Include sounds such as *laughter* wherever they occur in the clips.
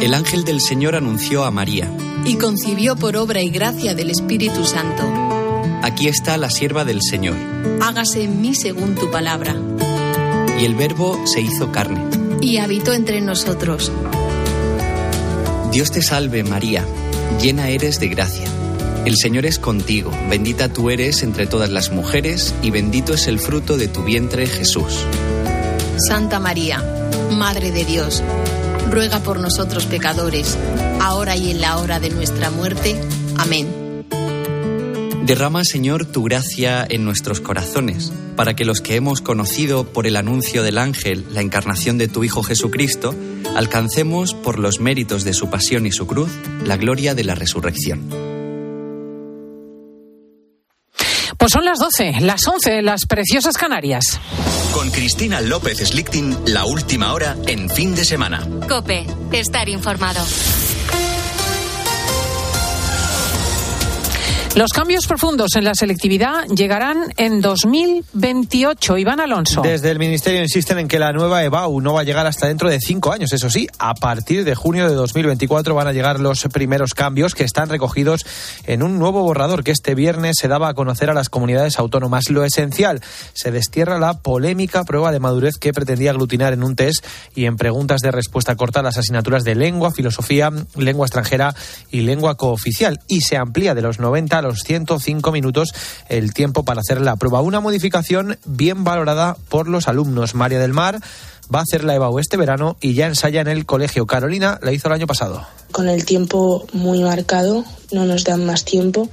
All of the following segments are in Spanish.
El ángel del Señor anunció a María. Y concibió por obra y gracia del Espíritu Santo. Aquí está la sierva del Señor. Hágase en mí según tu palabra. Y el Verbo se hizo carne. Y habitó entre nosotros. Dios te salve María, llena eres de gracia. El Señor es contigo, bendita tú eres entre todas las mujeres y bendito es el fruto de tu vientre Jesús. Santa María, Madre de Dios, ruega por nosotros pecadores, ahora y en la hora de nuestra muerte. Amén. Derrama, Señor, tu gracia en nuestros corazones, para que los que hemos conocido por el anuncio del ángel la encarnación de tu Hijo Jesucristo, alcancemos por los méritos de su pasión y su cruz la gloria de la resurrección. Pues son las 12, las 11, las preciosas Canarias. Con Cristina López Slichting, la última hora en fin de semana. Cope, estar informado. Los cambios profundos en la selectividad llegarán en 2028. Iván Alonso. Desde el Ministerio insisten en que la nueva EBAU no va a llegar hasta dentro de cinco años. Eso sí, a partir de junio de 2024 van a llegar los primeros cambios que están recogidos en un nuevo borrador que este viernes se daba a conocer a las comunidades autónomas. Lo esencial, se destierra la polémica prueba de madurez que pretendía aglutinar en un test y en preguntas de respuesta corta las asignaturas de lengua, filosofía, lengua extranjera y lengua cooficial. Y se amplía de los 90 a los 105 minutos el tiempo para hacer la prueba. Una modificación bien valorada por los alumnos. María del Mar va a hacer la EBAU este verano y ya ensaya en el colegio. Carolina la hizo el año pasado. Con el tiempo muy marcado, no nos dan más tiempo,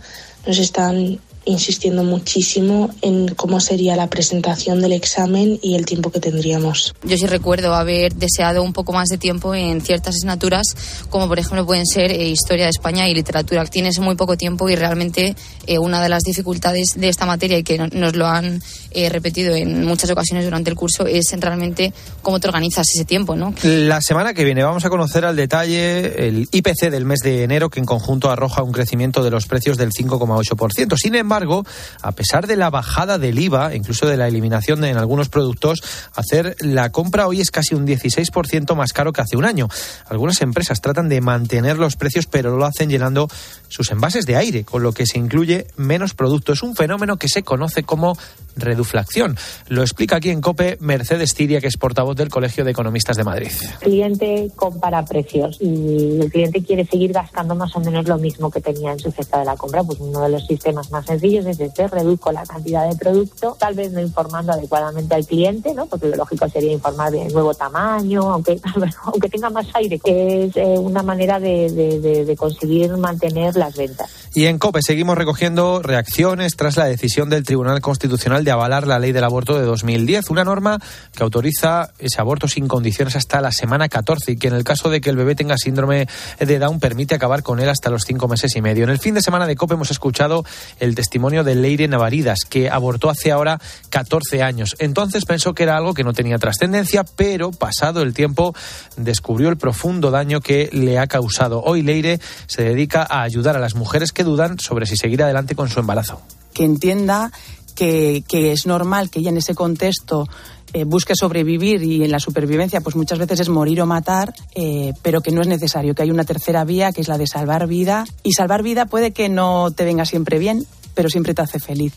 nos están insistiendo muchísimo en cómo sería la presentación del examen y el tiempo que tendríamos. Yo sí recuerdo haber deseado un poco más de tiempo en ciertas asignaturas, como por ejemplo pueden ser eh, Historia de España y Literatura. Tienes muy poco tiempo y realmente eh, una de las dificultades de esta materia y que nos lo han eh, repetido en muchas ocasiones durante el curso es realmente cómo te organizas ese tiempo. ¿no? La semana que viene vamos a conocer al detalle el IPC del mes de enero que en conjunto arroja un crecimiento de los precios del 5,8%. Sin embargo, a pesar de la bajada del IVA, incluso de la eliminación de, en algunos productos, hacer la compra hoy es casi un 16% más caro que hace un año. Algunas empresas tratan de mantener los precios, pero lo hacen llenando sus envases de aire, con lo que se incluye menos producto. Es un fenómeno que se conoce como reduflación. Lo explica aquí en COPE Mercedes Tiria, que es portavoz del Colegio de Economistas de Madrid. El cliente compara precios y el cliente quiere seguir gastando más o menos lo mismo que tenía en su cesta de la compra. Pues uno de los sistemas más sencillos es este, reduzco la cantidad de producto, tal vez no informando adecuadamente al cliente, ¿no? Porque lo lógico sería informar de nuevo tamaño, aunque, *laughs* aunque tenga más aire, que es eh, una manera de, de, de conseguir mantener las ventas. Y en COPE seguimos recogiendo reacciones tras la decisión del Tribunal Constitucional de avalar la ley del aborto de 2010, una norma que autoriza ese aborto sin condiciones hasta la semana 14 y que en el caso de que el bebé tenga síndrome de Down permite acabar con él hasta los cinco meses y medio. En el fin de semana de COPE hemos escuchado el testimonio de Leire Navaridas, que abortó hace ahora 14 años. Entonces pensó que era algo que no tenía trascendencia, pero pasado el tiempo descubrió el profundo daño que le ha causado. Hoy Leire se dedica a ayudar a las mujeres que dudan sobre si seguir adelante con su embarazo. Que entienda que, que es normal que ella en ese contexto eh, busque sobrevivir y en la supervivencia pues muchas veces es morir o matar, eh, pero que no es necesario, que hay una tercera vía que es la de salvar vida y salvar vida puede que no te venga siempre bien, pero siempre te hace feliz.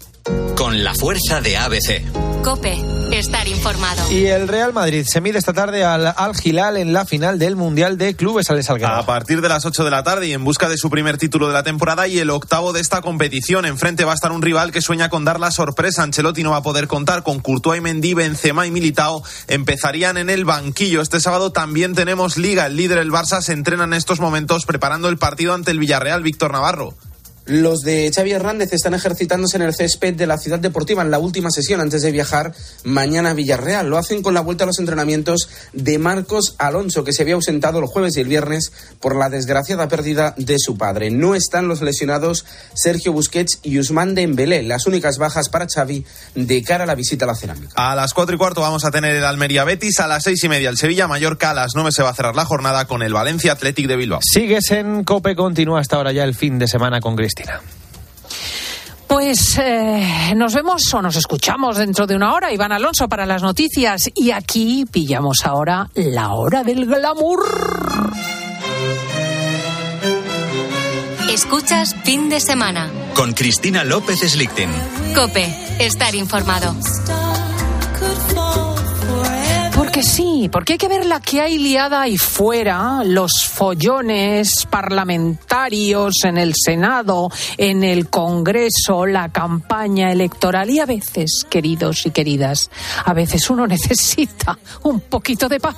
Con la fuerza de ABC. Cope, estar informado. Y el Real Madrid se mide esta tarde al Al Hilal en la final del Mundial de Clubes al. A partir de las 8 de la tarde y en busca de su primer título de la temporada y el octavo de esta competición. Enfrente va a estar un rival que sueña con dar la sorpresa. Ancelotti no va a poder contar con Courtois y Mendy, Benzema y Militao. Empezarían en el banquillo. Este sábado también tenemos Liga. El líder, el Barça, se entrena en estos momentos preparando el partido ante el Villarreal, Víctor Navarro. Los de Xavi Hernández están ejercitándose en el césped de la ciudad deportiva en la última sesión antes de viajar mañana a Villarreal. Lo hacen con la vuelta a los entrenamientos de Marcos Alonso, que se había ausentado el jueves y el viernes por la desgraciada pérdida de su padre. No están los lesionados Sergio Busquets y Usman Dembélé, las únicas bajas para Xavi de cara a la visita a la cerámica. A las cuatro y cuarto vamos a tener el Almería Betis, a las seis y media el Sevilla Mallorca, a las nueve se va a cerrar la jornada con el Valencia Athletic de Bilbao. Sigues en Cope, continúa hasta ahora ya el fin de semana con pues eh, nos vemos o nos escuchamos dentro de una hora, Iván Alonso, para las noticias. Y aquí pillamos ahora la hora del glamour. Escuchas fin de semana. Con Cristina López Slichting. Cope, estar informado. Sí, porque hay que ver la que hay liada ahí fuera, los follones parlamentarios en el Senado, en el Congreso, la campaña electoral y a veces, queridos y queridas, a veces uno *laughs* necesita un poquito de paz.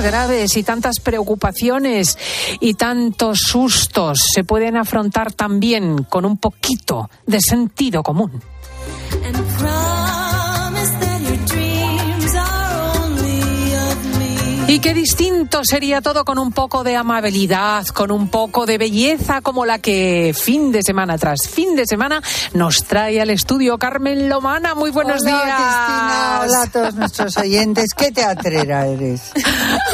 Graves y tantas preocupaciones y tantos sustos se pueden afrontar también con un poquito de sentido común. Y qué distinto sería todo con un poco de amabilidad, con un poco de belleza como la que fin de semana tras fin de semana nos trae al estudio Carmen Lomana. Muy buenos Hola, días. Cristina. Hola a todos nuestros oyentes. ¿Qué teatrera eres?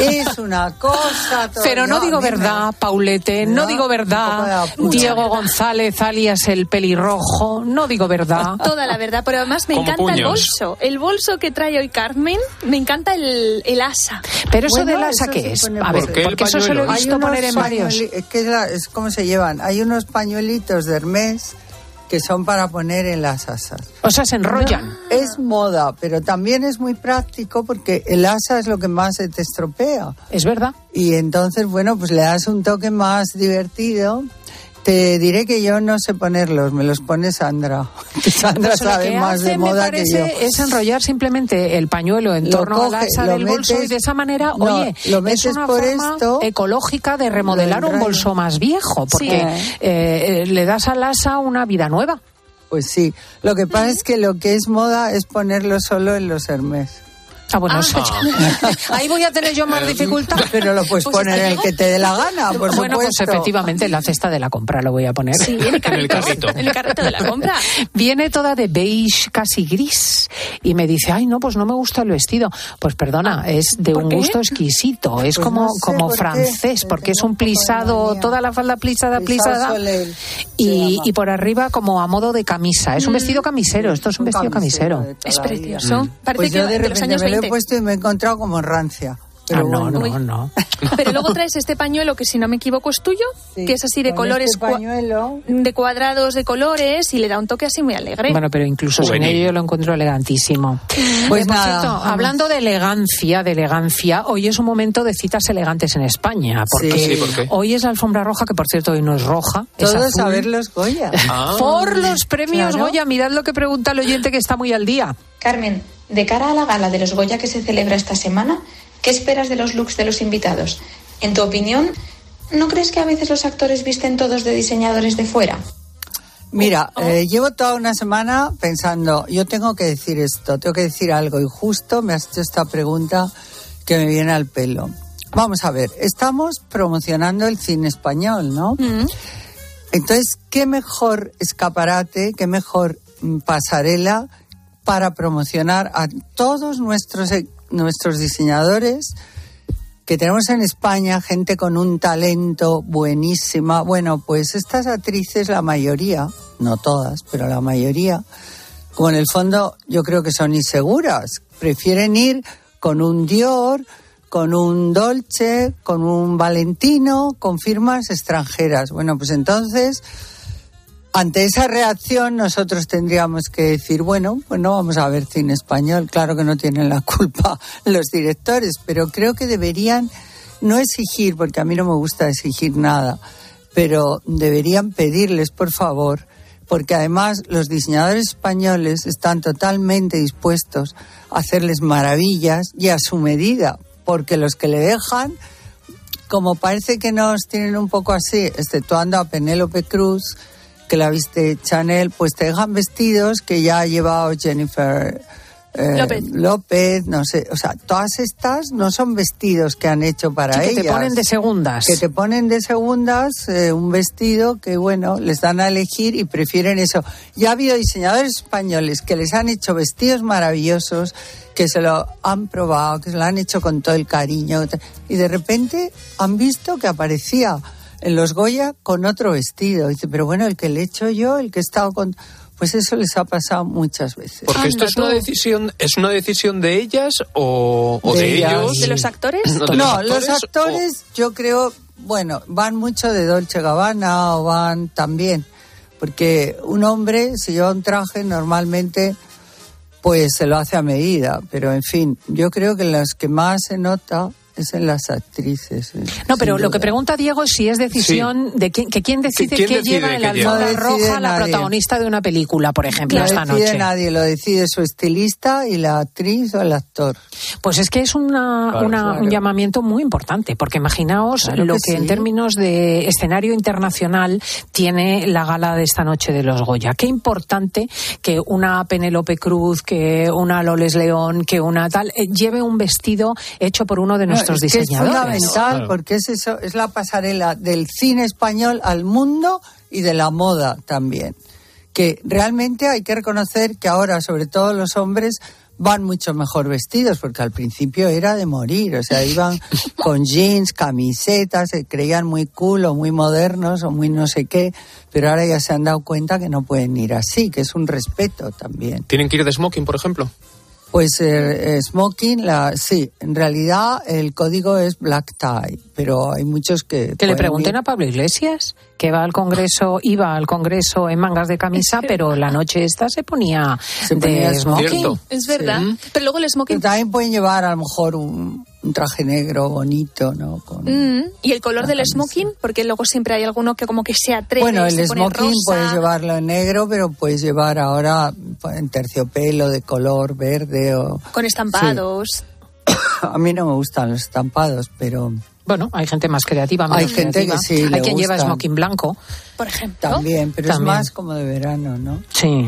Es una cosa. todo- Pero no a digo me- verdad, Paulete, no, No, digo verdad. Diego González, alias el pelirrojo, no digo verdad. Toda la verdad, pero además me Como encanta el bolso. El bolso que trae hoy Carmen, me encanta el, el asa. Pero eso Bueno, del asa, eso ¿qué es? A ver, por- porque eso se lo he Hay visto unos poner en varios. Es que es, la- es como se llevan. Hay unos pañuelitos de Hermes que son para poner en las asas. O sea, se enrollan. Es moda, pero también es muy práctico porque el asa es lo que más se te estropea. Es verdad. Y entonces, bueno, pues le das un toque más divertido. Te diré que yo no sé ponerlos, me los pone Sandra. *laughs* Sandra Pues lo sabe más hace, de me moda que yo. es enrollar simplemente el pañuelo en Lo torno al coge, asa lo del bolso y de esa manera, no, oye, lo es metes una por forma esto, ecológica de remodelar un bolso más viejo, porque Sí. eh, eh, le das al asa una vida nueva. Pues sí, lo que pasa es que lo que es moda es ponerlo solo en los Hermes. Ah, bueno, eso ya- *laughs* ahí voy a tener yo más dificultad. *laughs* Pero lo puedes Pues poner en el que te dé la gana, por bueno, pues supuesto. efectivamente en la cesta de la compra lo voy a poner. Sí, en el *laughs* carrito. En el carrito de la compra. Viene toda de beige, casi gris, y me dice, ay, no, pues no me gusta el vestido. Pues perdona, es de un qué? gusto exquisito, es Pues como, no sé como por francés, porque es un plisado, toda la falda plisada, plisada, Soleil, y, y por arriba como a modo de camisa. Es un vestido camisero, esto es un, Un vestido camisero Es precioso. Parece Pues que yo de de los repente años me lo he 20. puesto y me he encontrado como rancia. Pero Ah, no, bueno. no, no. *laughs* Pero luego traes este pañuelo que si no me equivoco es tuyo, Sí, que es así de colores este cua- pañuelo. de cuadrados de colores y le da un toque así muy alegre. Bueno, pero incluso sin ello yo lo encuentro elegantísimo. *laughs* Pues por nada, cierto, hablando de elegancia, de elegancia, hoy es un momento de citas elegantes en España, porque Sí. Sí, hoy es la alfombra roja, que por cierto hoy no es roja, es Todos azul. a ver los Goya. Ah. Por los premios Claro. Goya, mirad lo que pregunta el oyente que está muy al día. Carmen, de cara a la gala de los Goya que se celebra esta semana, ¿qué esperas de los looks de los invitados? En tu opinión, ¿no crees que a veces los actores visten todos de diseñadores de fuera? Mira, eh, llevo toda una semana pensando, yo tengo que decir esto, tengo que decir algo, y justo me has hecho esta pregunta que me viene al pelo. Vamos a ver, estamos promocionando el cine español, ¿no? Entonces, ¿qué mejor escaparate, qué mejor mm, pasarela para promocionar a todos nuestros, nuestros diseñadores que tenemos en España, gente con un talento buenísima? Bueno, pues estas actrices, la mayoría, no todas, pero la mayoría, como en el fondo yo creo que son inseguras, prefieren ir con un Dior, con un Dolce, con un Valentino, con firmas extranjeras. Bueno, pues entonces, ante esa reacción nosotros tendríamos que decir, bueno, pues no vamos a ver cine español, claro que no tienen la culpa *laughs* los directores, pero creo que deberían no exigir, porque a mí no me gusta exigir nada, pero deberían pedirles, por favor, porque además los diseñadores españoles están totalmente dispuestos a hacerles maravillas y a su medida, porque los que le dejan, como parece que nos tienen un poco así, exceptuando a Penélope Cruz, que la viste Chanel, pues te dejan vestidos que ya ha llevado Jennifer eh, López. López, no sé, o sea, todas estas no son vestidos que han hecho para Sí, que te ponen de segundas. Que te ponen de segundas eh, un vestido que, bueno, les dan a elegir y prefieren eso. Ya ha habido diseñadores españoles que les han hecho vestidos maravillosos, que se lo han probado, que se lo han hecho con todo el cariño. Y de repente han visto que aparecía en los Goya con otro vestido. Dice, pero bueno, el que le he hecho yo, el que he estado con... Pues eso les ha pasado muchas veces. Porque esto es una decisión, es una decisión de ellas o, o De de, ellas. ellos. ¿De los actores? No, los los actores, actores, yo creo, bueno, van mucho de Dolce Gabbana o van también, porque un hombre si lleva un traje normalmente pues se lo hace a medida, pero en fin, yo creo que las que más se nota es en las actrices. eh, No, pero lo que pregunta Diego es si es decisión de quién, que quién decide ¿Quién qué decide lleva en la alfombra No decide roja la protagonista de una película, por ejemplo, no esta decide noche. nadie, lo decide su estilista y la actriz o el actor. Pues es que es una, Claro, una- claro. un llamamiento muy importante, porque imaginaos Claro lo que que, en términos de escenario internacional tiene la gala de esta noche de los Goya. Qué importante que una Penélope Cruz, que una Loles León, que una tal, eh, lleve un vestido hecho por uno de No, nuestros es que diseñadores. Es fundamental porque es eso, es la pasarela del cine español al mundo y de la moda también. Que realmente hay que reconocer que ahora, sobre todo los hombres, van mucho mejor vestidos, porque al principio era de morir, o sea, iban *laughs* con jeans, camisetas, se creían muy cool o muy modernos o muy no sé qué, pero ahora ya se han dado cuenta que no pueden ir así, que es un respeto también. ¿Tienen que ir de smoking, por ejemplo? Pues eh, eh, smoking, la, sí, en realidad el código es black tie, pero hay muchos que... Que le pregunten ir- a Pablo Iglesias, que va al Congreso, iba al Congreso en mangas de camisa, pero la noche esta se ponía, Se ponía de smoking. Es verdad. Sí. Pero luego el smoking... Pero también pueden llevar a lo mejor un, un traje negro bonito, ¿no? Con- Mm, y el color del smoking, porque luego siempre hay alguno que como que se atreve, bueno, se el pone smoking rosa. puedes llevarlo en negro, pero puedes llevar ahora pues, en terciopelo de color verde o... con estampados. *coughs* A mí no me gustan los estampados, pero... Bueno, hay gente más creativa, menos Hay gente creativa. que sí le Hay quien lleva gustan. smoking blanco. Por ejemplo. También, pero También. es más como de verano, ¿no? Sí.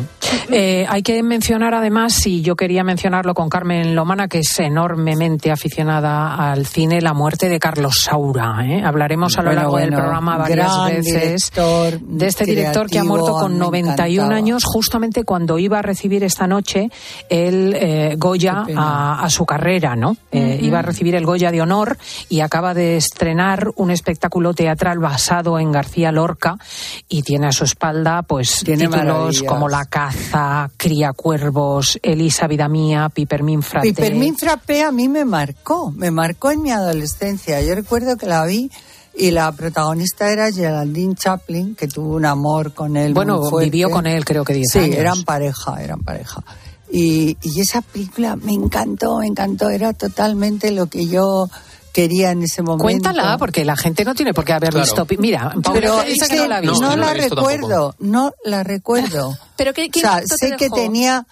Eh, hay que mencionar además, y yo quería mencionarlo con Carmen Lomana, que es enormemente aficionada al cine, la muerte de Carlos Saura. ¿eh? Hablaremos a lo Bueno, largo del programa varias veces director, de este director que ha muerto con me 91 encantaba. años, justamente cuando iba a recibir esta noche el eh, Goya a, a su carrera, ¿no? Eh. Iba a recibir el Goya de honor y acaba de estrenar un espectáculo teatral basado en García Lorca y tiene a su espalda pues Tiene títulos maravillas. como La caza, Cría cuervos, Elisa vida mía, Pipermin frate. Pipermin frappé a mí me marcó, me marcó en mi adolescencia. Yo recuerdo que la vi y la protagonista era Geraldine Chaplin, que tuvo un amor con él. Bueno, muy fuerte. vivió con él creo que 10 Sí, años. eran pareja, eran pareja. Y, y esa película me encantó, me encantó, era totalmente lo que yo quería en ese momento. Cuéntala, porque la gente no tiene por qué haber Claro. visto. Mira, Pero dice es que no la ha visto. No, no la recuerdo, no la recuerdo. *laughs* Pero ¿qué, O qué sea, impacto te sé que tenía,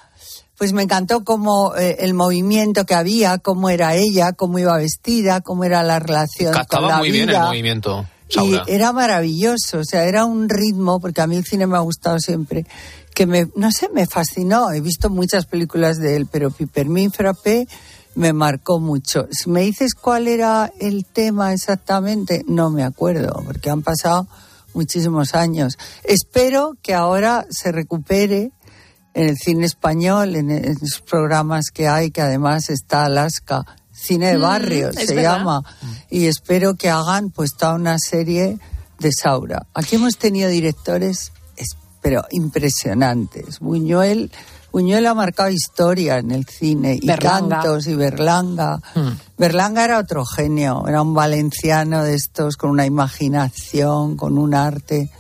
pues me encantó cómo eh, el movimiento que había, cómo era ella, cómo iba vestida, cómo era la relación con Captaba la muy bien el movimiento, Y era maravilloso, o sea, era un ritmo, porque a mí el cine me ha gustado siempre, que me, no sé, me fascinó. He visto muchas películas de él, pero Pipermin Frappé me marcó mucho. Si me dices cuál era el tema exactamente, no me acuerdo, porque han pasado muchísimos años. Espero que ahora se recupere en el cine español, en esos programas que hay, que además está Alaska, cine de Mm, barrio se verdad. llama, y espero que hagan pues toda una serie de Saura. Aquí hemos tenido directores, es- pero impresionantes. Buñuel, Buñuel ha marcado historia en el cine, y Berlanga. cantos, y Berlanga. Hmm. Berlanga era otro genio, era un valenciano de estos con una imaginación, con un arte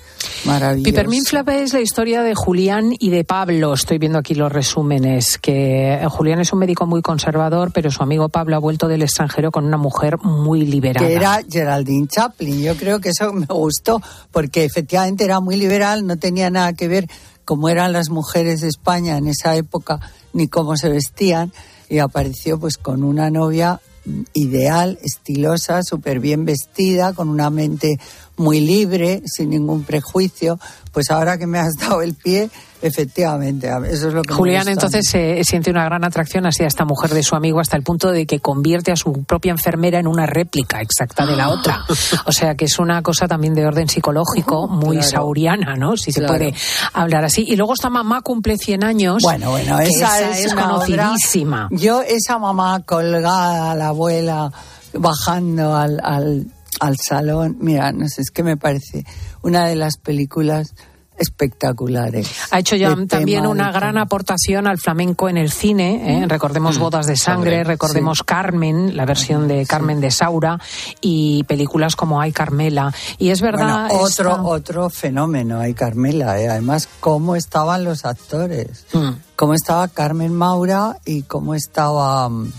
maravilloso. Pipermin Frappé es la historia de Julián y de Pablo. Estoy viendo aquí los resúmenes. Que Julián es un médico muy conservador, pero su amigo Pablo ha vuelto del extranjero con una mujer muy liberada. que era Geraldine Chaplin. Yo creo que eso me gustó porque efectivamente era muy liberal, no tenía nada que ver cómo eran las mujeres de España en esa época ni cómo se vestían y apareció pues con una novia mm, ideal, estilosa, súper bien vestida, con una mente muy libre, sin ningún prejuicio. Pues ahora que me has dado el pie, efectivamente, eso es lo que Julián entonces eh, siente una gran atracción hacia esta mujer de su amigo hasta el punto de que convierte a su propia enfermera en una réplica exacta de la *laughs* otra. O sea que es una cosa también de orden psicológico *laughs* muy Claro. sauriana, ¿no? Si se puede hablar así. Y luego esta mamá cumple 100 años. Bueno, bueno, esa, es, obra- conocidísima. Yo, esa mamá colgada, la abuela, bajando al, al, al salón, mira, no sé, es que me parece una de las películas espectaculares. Ha hecho ya también una gran aportación al flamenco en el cine. ¿eh? Recordemos Bodas de Sangre, Sangre, recordemos Carmen, la versión de Carmen de Saura, y películas como Ay Carmela. Y es verdad. Bueno, otro, esta- otro fenómeno, hay Carmela, ¿eh? además cómo estaban los actores, Mm. cómo estaba Carmen Maura y cómo estaba mm,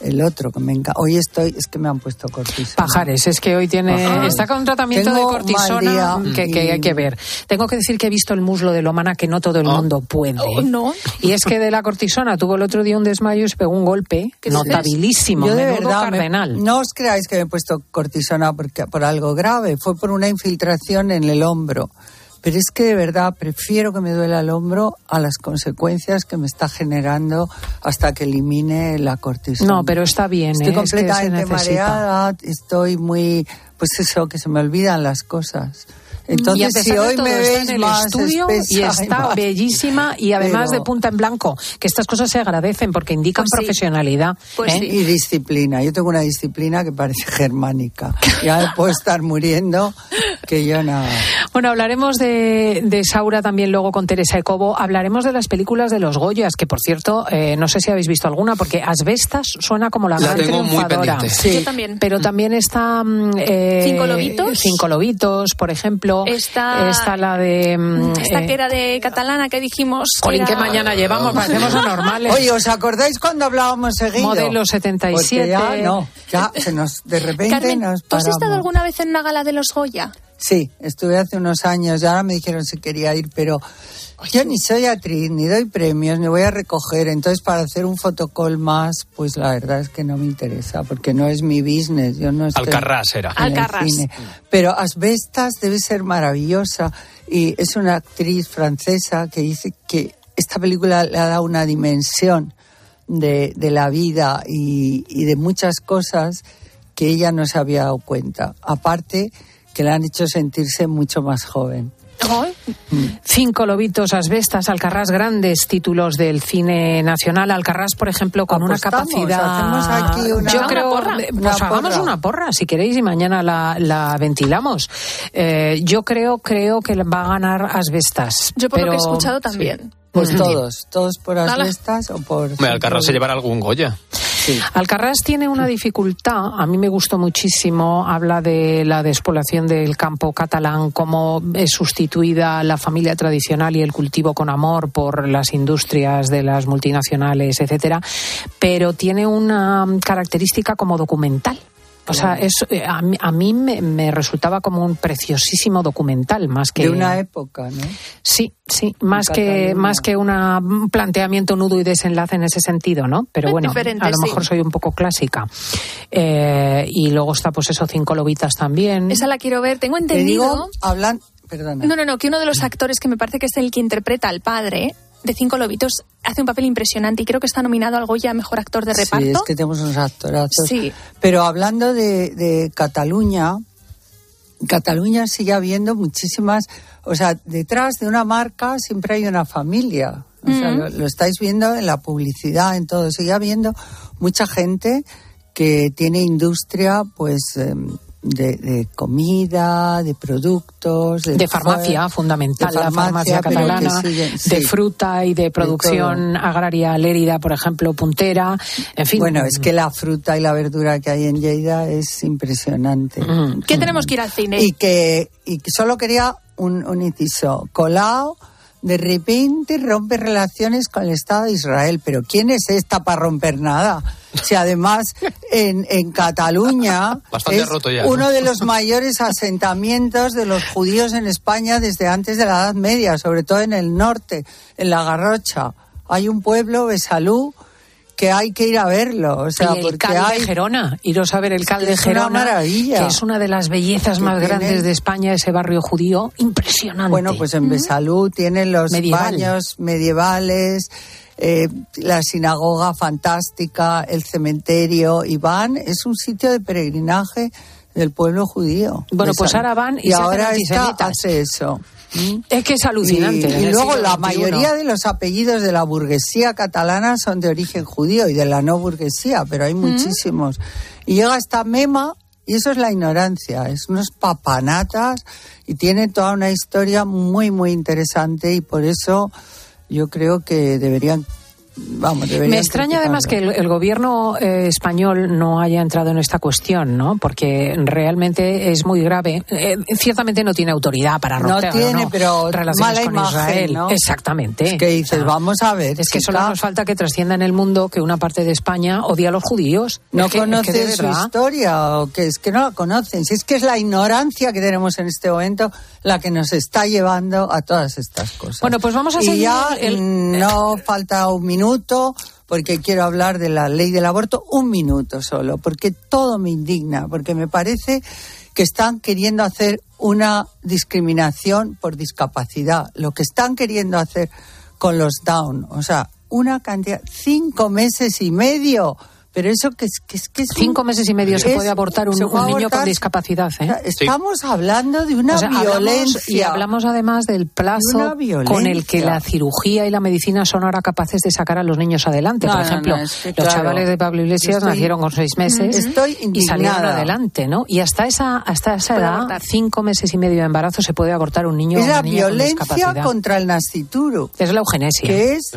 el otro que me encanta. Hoy estoy, es que me han puesto cortisona. Pajares, es que hoy tiene Pajares. está con tratamiento Tengo de cortisona que, hay que ver. Tengo que decir que he visto el muslo de Lomana que no todo el mundo puede. Oh, no. Y es que de la cortisona tuvo el otro día un desmayo y se pegó un golpe notabilísimo, Yo de verdad, me- no os creáis que me he puesto cortisona porque, por algo grave, fue por una infiltración en el hombro. Pero es que de verdad prefiero que me duela el hombro a las consecuencias que me está generando hasta que elimine la cortisona. No, pero está bien. Estoy ¿eh? Es que se completamente mareada, estoy muy, pues eso, que se me olvidan las cosas. Entonces, y a pesar si de hoy todo, me está veis en el más estudio espesa y está más- bellísima y además Pero- de punta en blanco, que estas cosas se agradecen porque indican Pues sí. profesionalidad. Pues ¿eh? sí. Y disciplina. Yo tengo una disciplina que parece germánica. Ya *laughs* puedo estar muriendo que yo nada. Bueno, hablaremos de, de Saura también luego con Teresa Ecobo. Hablaremos de las películas de los Goyas, que por cierto, eh, no sé si habéis visto alguna, porque Asbestas suena como la, La gran tengo muy triunfadora. pendiente. Sí. Yo también. Pero también está... mm, eh, Cinco lobitos. Cinco lobitos, por ejemplo. Está- Está la de... mm, Esta eh, que era de catalana que dijimos. que Jolín, era- qué mañana llevamos, parecemos anormales. Oye, ¿os acordáis cuando hablábamos seguido? Modelo 77. Porque ya no, ya se nos, de repente Carmen, nos ¿tú has estado alguna vez en una gala de los Goya? Sí, estuve hace unos años y ahora me dijeron si quería ir, pero yo ni soy actriz, ni doy premios, ni voy a recoger. Entonces, para hacer un fotocall más, pues la verdad es que no me interesa, porque no es mi business. Yo no estoy Alcarrás era. en el Alcarrás. cine. Pero Asbestas debe ser maravillosa y es una actriz francesa que dice que esta película le ha dado una dimensión de, de la vida y, y de muchas cosas que ella no se había dado cuenta. Aparte que la han hecho sentirse mucho más joven. Cinco lobitos, asbestas, Alcarrás, grandes títulos del cine nacional. Alcarrás, por ejemplo, con una capacidad. hacemos aquí una- Yo una porra. Pues Una hagamos porra. una porra, si queréis, y mañana la, la ventilamos. Eh, yo creo, creo que va a ganar asbestas. Yo por lo que he escuchado también. Pues Mm. todos, todos por. Asbestas o por... Alcarrás se llevará algún Goya. Alcarrás tiene una dificultad, a mí me gustó muchísimo, habla de la despoblación del campo catalán, cómo es sustituida la familia tradicional y el cultivo con amor por las industrias de las multinacionales, etcétera, pero tiene una característica como documental. O sea, es, eh, a mí, a mí me, me resultaba como un preciosísimo documental, más que De una época, ¿no? Sí, sí, más que Cataluña. más que una- un planteamiento nudo y desenlace en ese sentido, ¿no? Pero Es bueno, a lo sí. mejor soy un poco clásica. Eh, y luego está pues eso cinco lobitas también. Esa la quiero ver. Tengo Te entendido. digo, hablan... Perdona. No, no, no, que uno de los actores que me parece que es el que interpreta al padre de Cinco Lobitos hace un papel impresionante y creo que está nominado al Goya Mejor Actor de Reparto. Sí, es que tenemos unos actorazos. Sí. Pero hablando de, de Cataluña, Cataluña sigue habiendo muchísimas, o sea, detrás de una marca siempre hay una familia. O sea, Mm. lo, lo estáis viendo en la publicidad, en todo. Sigue habiendo mucha gente que tiene industria, pues, em, de, de comida, de productos, de, de farmacia, fundamental, de la farmacia catalana, siguen- de fruta y de producción agraria lérida, por ejemplo, puntera, en fin. Bueno, es que la fruta y la verdura que hay en Lleida es impresionante. Mm. ¿Qué tenemos que ir al cine? Y que, y que solo quería un, un inciso. Colau de repente rompe relaciones con el Estado de Israel. Pero ¿quién es esta para romper nada? Si además en, en Cataluña *laughs* Bastante es roto ya, ¿no? uno de los mayores asentamientos de los judíos en España desde antes de la Edad Media, sobre todo en el norte, en la Garrocha. Hay un pueblo, Besalú, que hay que ir a verlo. O sea, y el porque Cal de Gerona, iros a ver el Cal de Es una Gerona, maravilla. que es una de las bellezas más tiene- grandes de España, ese barrio judío, impresionante. Bueno, pues en Besalú tienen los Medieval. baños medievales, eh, la sinagoga fantástica, el cementerio. Y van, es un sitio de peregrinaje del pueblo judío. Bueno, pues ahora van y y se hacen ahora esta antisemitas. hace eso. Es que es alucinante. Y, luego la mayoría de los apellidos de la burguesía catalana son de origen judío y de la no burguesía, pero hay muchísimos. Y llega esta mema Y eso es la ignorancia, es unos papanatas y tiene toda una historia muy, muy interesante y por eso yo creo que deberían Vamos, Me extraña además que el, el gobierno eh, español no haya entrado en esta cuestión, ¿no? Porque realmente es muy grave. Eh, ciertamente no tiene autoridad para romper no tiene, ¿no? pero relaciones mala con imagen, Israel. ¿no? Exactamente. Es que dices, vamos a ver. Es que chica, solo nos falta que trascienda en el mundo que una parte de España odia a los judíos. no Es que- es que conocen su historia o que es que no la conocen. Si es que es la ignorancia que tenemos en este momento la que nos está llevando a todas estas cosas. Bueno, pues vamos a y seguir ya el- mm, no falta un minuto porque quiero hablar de la ley del aborto un minuto solo, porque todo me indigna, porque me parece que están queriendo hacer una discriminación por discapacidad, lo que están queriendo hacer con los down, o sea, una cantidad, cinco meses y medio, pero eso que es que es que es un- Cinco meses y medio se puede abortar un, niño abortar- con discapacidad. ¿eh? Estamos hablando de una O sea, hablamos- violencia. y hablamos además del plazo con el que la cirugía y la medicina son ahora capaces de sacar a los niños adelante. No, Por ejemplo, no, es que, los claro, chavales de Pablo Iglesias estoy- nacieron con seis meses Estoy y salieron adelante, ¿no? Y hasta esa, hasta esa edad, abortar. cinco meses y medio de embarazo, se puede abortar un niño o es la una niña con violencia discapacidad. contra el nascituro. Es la eugenesia. que es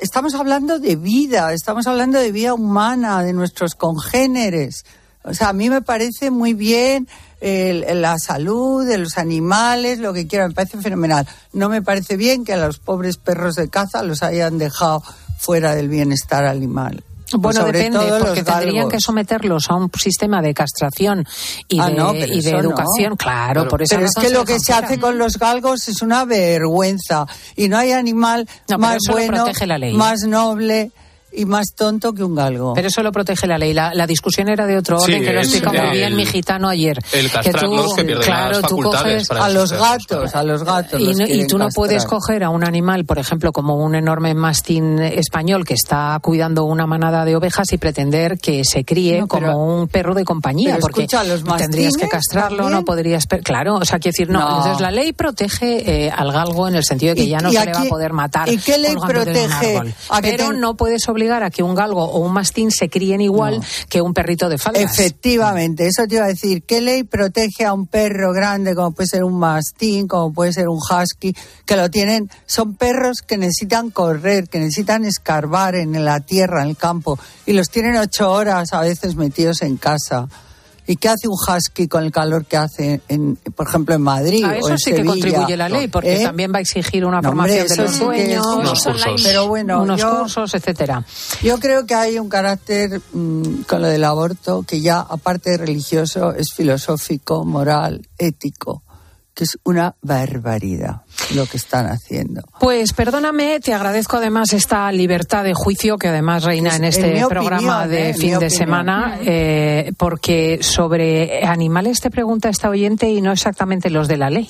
estamos hablando de vida, estamos hablando de vida humana, de nuestros congéneres. O sea, a mí me parece muy bien la salud de los animales, lo que quiera, me parece fenomenal. No me parece bien que a los pobres perros de caza los hayan dejado fuera del bienestar animal. Bueno, Sobre depende, todo porque los tendrían que someterlos a un sistema de castración y Ah, de, no, pero y de no. educación, claro, por eso Pero es que lo que se hace con los galgos es una vergüenza y no hay animal No, pero más bueno, protege la ley. más noble y más tonto que un galgo. Pero eso lo protege la ley. La, la discusión era de otro Sí, orden, que lo explicó muy bien mi gitano ayer. el que pierden claro, las tú coges a los gatos, a los gatos. y, los no- y tú no castrar. puedes coger a un animal, por ejemplo, como un enorme mastín español que está cuidando una manada de ovejas y pretender que se críe No, pero- como un perro de compañía, porque escucha, los tendrías que castrarlo, también. no podrías, claro, o sea, quiero decir, no, No. entonces la ley protege eh, al galgo en el sentido de que ¿Y- ya no se le va a poder matar. y qué ley protege árbol. a que Pero ten- no puedes obligar a que un galgo o un mastín se críen igual que un perrito de faldas. Efectivamente, eso te iba a decir. ¿Qué ley protege a un perro grande como puede ser un mastín, como puede ser un husky, que lo tienen? Son perros que necesitan correr, que necesitan escarbar en la tierra, en el campo, y los tienen ocho horas a veces metidos en casa. ¿Y qué hace un husky con el calor que hace, en, por ejemplo, en Madrid A o eso en sí que Sevilla? contribuye la ley, porque ¿Eh? también va a exigir una No, hombre, formación de los sí que es- Unos cursos. Pero bueno, unos yo- cursos, etcétera. Yo creo que hay un carácter mm, con lo del aborto que ya, aparte de religioso, es filosófico, moral, ético, que es una barbaridad lo que están haciendo. Pues perdóname, te agradezco además esta libertad de juicio que además reina Es- en este programa opinión, de ¿eh? Fin de opinión. semana, eh, porque sobre animales te pregunta esta oyente y no exactamente los de la ley.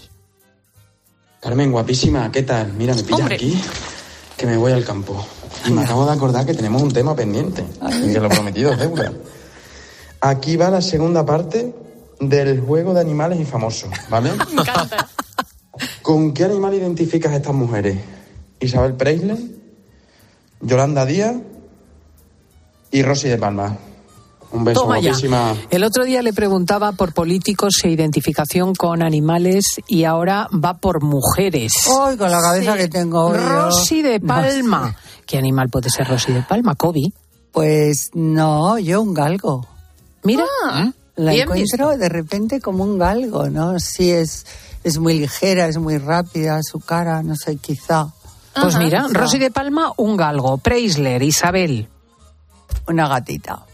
Carmen, guapísima, ¿qué tal? Mira, me pillas Hombre. aquí, que me voy al campo. Y me acabo de acordar que tenemos un tema pendiente, que lo prometido es deuda. Aquí va la segunda parte del juego de animales y famosos, ¿vale? *laughs* Me encanta. ¿Con qué animal identificas a estas mujeres? Isabel Preisler, Yolanda Díaz y Rosy de Palma. Un beso, Toma ya. El otro día le preguntaba por políticos e identificación con animales y ahora va por mujeres. Hoy con la cabeza que tengo hoy, Rosy de Palma. ¿Qué animal puede ser Rosy de Palma? Kobe. Pues no, yo un galgo. Mira, La bien encuentro de repente como un galgo, ¿no? Sí, es, es muy ligera, es muy rápida, su cara, no sé, quizá. Pues Ajá. mira, Quizá. Rosy de Palma, un galgo. Preisler, Isabel, Una gatita.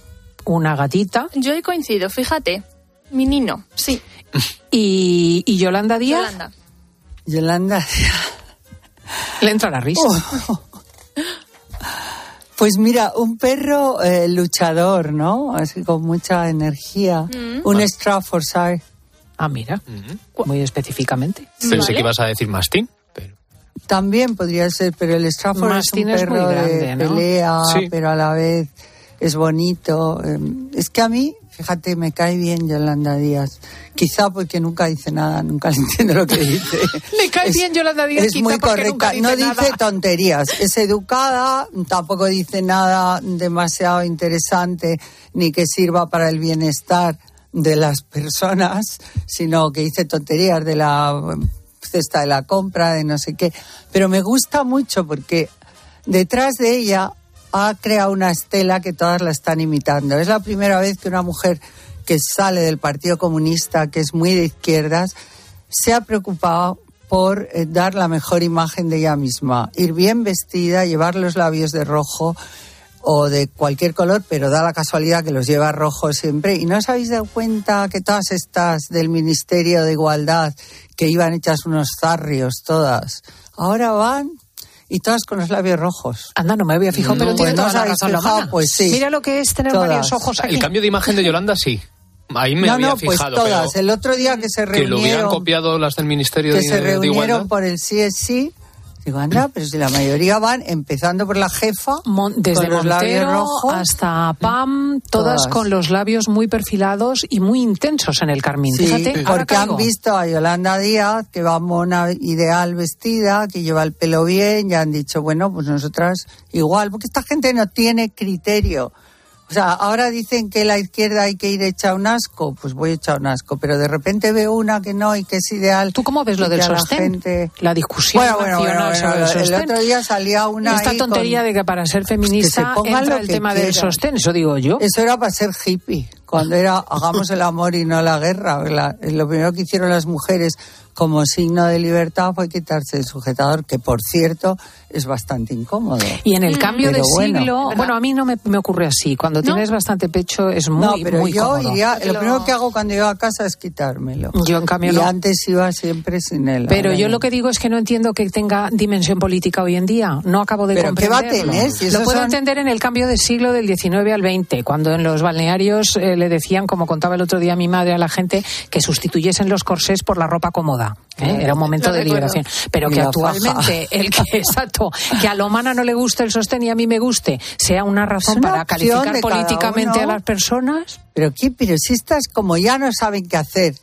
una gatita. Yo ahí coincido, fíjate. Mi nino, sí. *laughs* Y, y Yolanda Díaz, Yolanda. Yolanda. le entra la risa. Oh. Pues mira, un perro eh, luchador, ¿no? Así con mucha energía. Mm. Un Staffordshire. Ah, mira, muy específicamente. Pensé Vale. que ibas a decir mastín. Pero... También podría ser, pero el Stafford Mastín es es un muy perro grande, de ¿no? pelea, Sí. pero a la vez es bonito. Eh, Es que a mí, fíjate, me cae bien Yolanda Díaz. Quizá porque nunca dice nada, nunca *laughs* entiendo lo que dice. Le cae Es- bien Yolanda Díaz, Es quizá muy correcta, dice no nada. dice tonterías. Es educada, tampoco dice nada demasiado interesante ni que sirva para el bienestar de las personas, sino que dice tonterías de la cesta de la compra, de no sé qué. Pero me gusta mucho porque detrás de ella ha creado una estela que todas la están imitando. Es la primera vez que una mujer que sale del Partido Comunista, que es muy de izquierdas, se ha preocupado por eh, dar la mejor imagen de ella misma. Ir bien vestida, llevar los labios de rojo o de cualquier color, pero da la casualidad que los lleva rojo siempre. ¿Y no os habéis dado cuenta que todas estas del Ministerio de Igualdad, que iban hechas unos zarrios todas, ahora van y todas con los labios rojos. Anda, no me había fijado, pero No, tiene pues no toda os la razón, fijado, pues sí. Mira lo que es tener Todas. varios ojos aquí. El cambio de imagen de Yolanda sí. Ahí me no, había no, pues fijado, todas. pero El otro día que se que lo hubieran reunieron, copiado las del Ministerio que de, se de reunieron por el sí es sí, digo, anda, pero si la mayoría van empezando por la jefa, Desde con los labios rojos. hasta Pam, todas, Todas. con los labios muy perfilados y muy intensos en el carmín. Sí, Fíjate, porque han visto a Yolanda Díaz, que va mona ideal vestida, que lleva el pelo bien, y han dicho, bueno, pues nosotras igual, porque esta gente no tiene criterio. O sea, ahora dicen que la izquierda hay que ir hecha un asco, pues voy hecha un asco, pero de repente veo una que no y que es ideal. ¿Tú cómo ves lo del a la sostén? gente- La discusión Bueno, bueno, nacional bueno, sobre bueno, el el sostén. otro día salía una Esta ahí tontería con- de que para ser Pues feminista pongan entra el tema del quieran. sostén, eso digo yo. Eso era para ser hippie, cuando era hagamos el amor y no la guerra. La- lo primero que hicieron las mujeres como signo de libertad fue quitarse el sujetador, que por cierto es bastante incómodo. Y en el cambio de bueno. siglo, bueno, a mí no me, me ocurre así. Cuando tienes bastante pecho es muy, no, pero muy yo cómodo. iría, lo primero que hago cuando llego a casa es quitármelo. Yo, en cambio, y no. antes iba siempre sin él. Pero yo lo que digo es que no entiendo que tenga dimensión política hoy en día. No acabo de ¿Pero qué va a comprenderlo. tener? Si lo puedo son- entender en el cambio de siglo del 19 al 20, cuando en los balnearios eh, le decían, como contaba el otro día mi madre a la gente, que sustituyesen los corsés por la ropa cómoda. ¿Eh? Era un momento de liberación. Pero que actualmente, *laughs* el que, exacto, que a Lomana no le guste el sostén y a mí me guste, sea una razón una para calificar políticamente a las personas. Pero qué, estas como ya no saben qué hacer,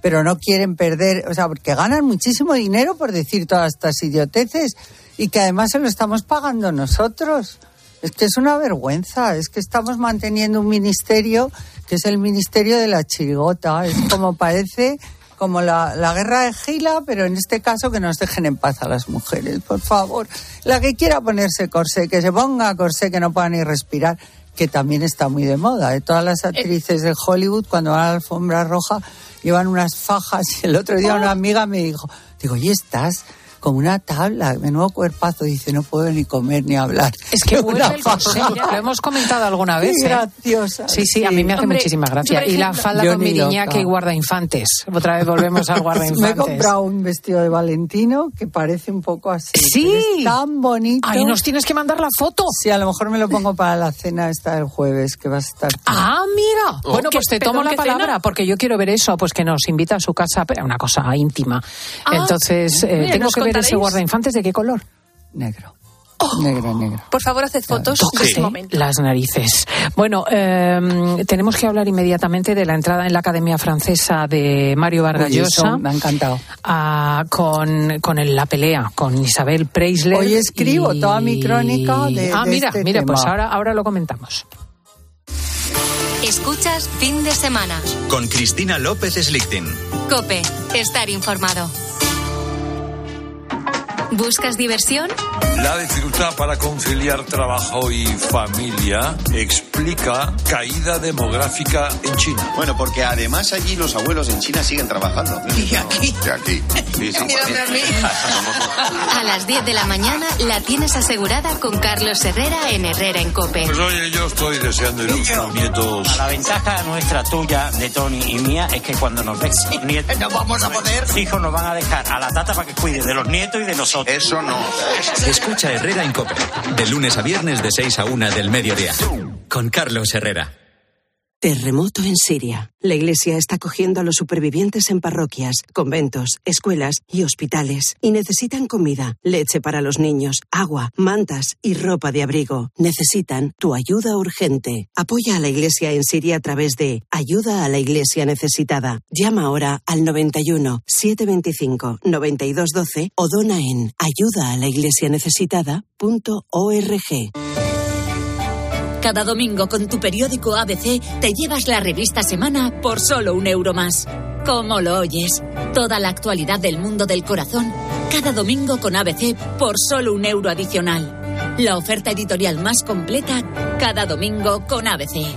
pero no quieren perder, o sea, porque ganan muchísimo dinero por decir todas estas idioteces y que además se lo estamos pagando nosotros. Es que es una vergüenza, es que estamos manteniendo un ministerio que es el ministerio de la chirigota, es como parece como la, la guerra de Gila, pero en este caso que nos dejen en paz a las mujeres, por favor. La que quiera ponerse corsé, que se ponga corsé, que no pueda ni respirar, que también está muy de moda. ¿eh? Todas las actrices de Hollywood, cuando van a la alfombra roja, llevan unas fajas. Y el otro día una amiga me dijo, digo, ¿y estás? Como una tabla, menudo cuerpazo. Dice, no puedo ni comer ni hablar. Es que *laughs* una el ya lo hemos comentado alguna Qué vez. ¿eh? graciosa. Sí, sí, a mí me hace Hombre, muchísima gracia. Y la falda con ni miriñaque loca. y guardainfantes. Otra vez volvemos al *laughs* Me he guardainfantes. comprado un vestido de Valentino que parece un poco así. Sí. Es tan bonito. Ahí nos tienes que mandar la foto. Sí, a lo mejor me lo pongo para la cena esta del jueves, que vas a estar. *laughs* Ah, mira. Oh. Bueno, pues te ¿Qué- tomo la qué palabra cena? porque yo quiero ver eso, pues que nos invita a su casa, pero una cosa íntima. Ah, Entonces, eh, mira, tengo ¿nos que ver ese contaréis? guardainfantes de qué color. Negro. Negro, negro. Por favor, haced fotos de ese Tócate momento. las narices. Bueno, eh, tenemos que hablar inmediatamente de la entrada en la Academia Francesa de Mario Vargas Llosa me ha encantado. ah, con, con el- la pelea con Isabel Preisler. Hoy escribo y- toda mi crónica de- Ah, de mira, este mira, pues ahora, ahora lo comentamos. Escuchas fin de semana. Con Cristina López Slichting. Cope, estar informado. ¿Buscas diversión? La dificultad para conciliar trabajo y familia explica caída demográfica en China. Bueno, porque además allí los abuelos en China siguen trabajando. ¿Y aquí? De aquí. Sí, sí. *laughs* A las 10 de la mañana la tienes asegurada con Carlos Herrera en Herrera en Cope. Pues oye, yo estoy deseando ir a nietos. La ventaja nuestra, tuya, de Tony y mía es que cuando nos ven nietos, no vamos a poder. Hijos nos van a dejar a la tata para que cuide de los nietos y de nosotros. Eso no. Escucha Herrera en Cope. De lunes a viernes de 6 a 1 del mediodía. Con Carlos Herrera. Terremoto en Siria. La Iglesia está cogiendo a los supervivientes en parroquias, conventos, escuelas y hospitales. Y necesitan comida, leche para los niños, agua, mantas y ropa de abrigo. Necesitan tu ayuda urgente. Apoya a la Iglesia en Siria a través de Ayuda a la Iglesia Necesitada. Llama ahora al 91 725 9212 o dona en ayudaalaiglesianecesitada.org. Cada domingo con tu periódico ABC te llevas la revista Semana por solo un euro más. ¿Cómo lo oyes? Toda la actualidad del mundo del corazón, cada domingo con ABC por solo un euro adicional. La oferta editorial más completa, cada domingo con ABC.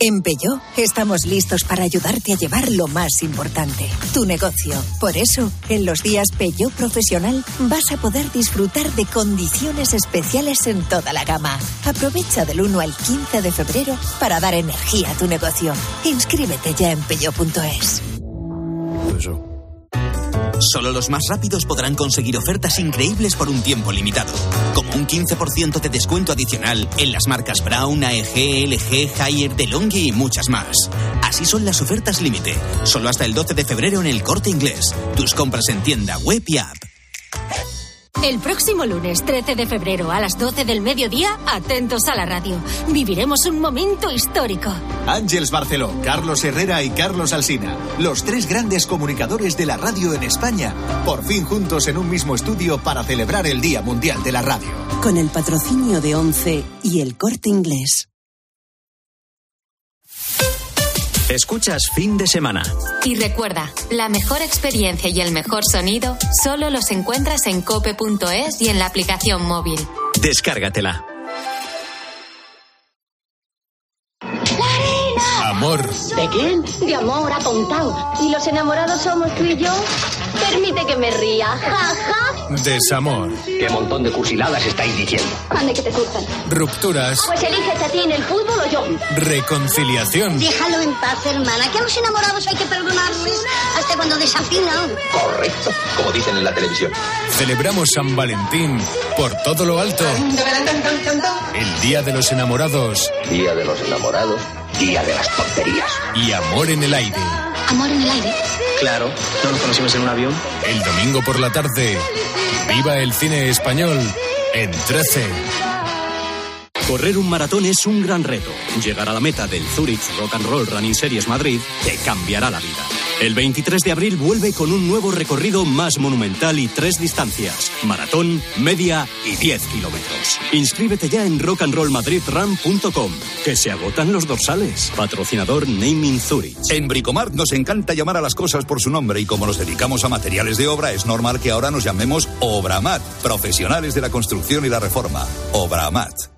En Peugeot estamos listos para ayudarte a llevar lo más importante, tu negocio. Por eso, en los días Peugeot Profesional vas a poder disfrutar de condiciones especiales en toda la gama. Aprovecha del 1 al 15 de febrero para dar energía a tu negocio. Inscríbete ya en peugeot.es. Solo los más rápidos podrán conseguir ofertas increíbles por un tiempo limitado, como un 15% de descuento adicional en las marcas Brown, AEG, LG, Haier, DeLonghi y muchas más. Así son las ofertas límite, solo hasta el 12 de febrero en el Corte Inglés. Tus compras en tienda, web y app. El próximo lunes 13 de febrero a las 12 del mediodía, atentos a la radio. Viviremos un momento histórico. Ángeles Barceló, Carlos Herrera y Carlos Alsina, los tres grandes comunicadores de la radio en España, por fin juntos en un mismo estudio para celebrar el Día Mundial de la Radio. Con el patrocinio de ONCE y el corte inglés. Escuchas fin de semana. Y recuerda, la mejor experiencia y el mejor sonido solo los encuentras en cope.es y en la aplicación móvil. Descárgatela. Amor. ¿De quién? De amor, atontado. ¿Y los enamorados somos tú y yo? Permite que me ría. Ja, ja. Desamor. ¿Qué montón de cursiladas estáis diciendo? Ande que te surtan. Rupturas. Pues elígete a ti en el fútbol o yo. Reconciliación. Déjalo en paz, hermana, que a los enamorados hay que perdonarles hasta cuando desafinan. Correcto, como dicen en la televisión. Celebramos San Valentín por todo lo alto. El Día de los Enamorados. Día de los enamorados, día de las tonterías. Y amor en el aire. Amor en el aire. Claro, ¿no nos conocimos en un avión? El domingo por la tarde. Viva el cine español en 13. Correr un maratón es un gran reto. Llegar a la meta del Zurich Rock and Roll Running Series Madrid te cambiará la vida. El 23 de abril vuelve con un nuevo recorrido más monumental y tres distancias: maratón, media y 10 kilómetros. Inscríbete ya en rockandrollmadridrun.com, que se agotan los dorsales. Patrocinador Naming Zurich. En Bricomart nos encanta llamar a las cosas por su nombre y como nos dedicamos a materiales de obra, es normal que ahora nos llamemos Obramat, profesionales de la construcción y la reforma. Obramat.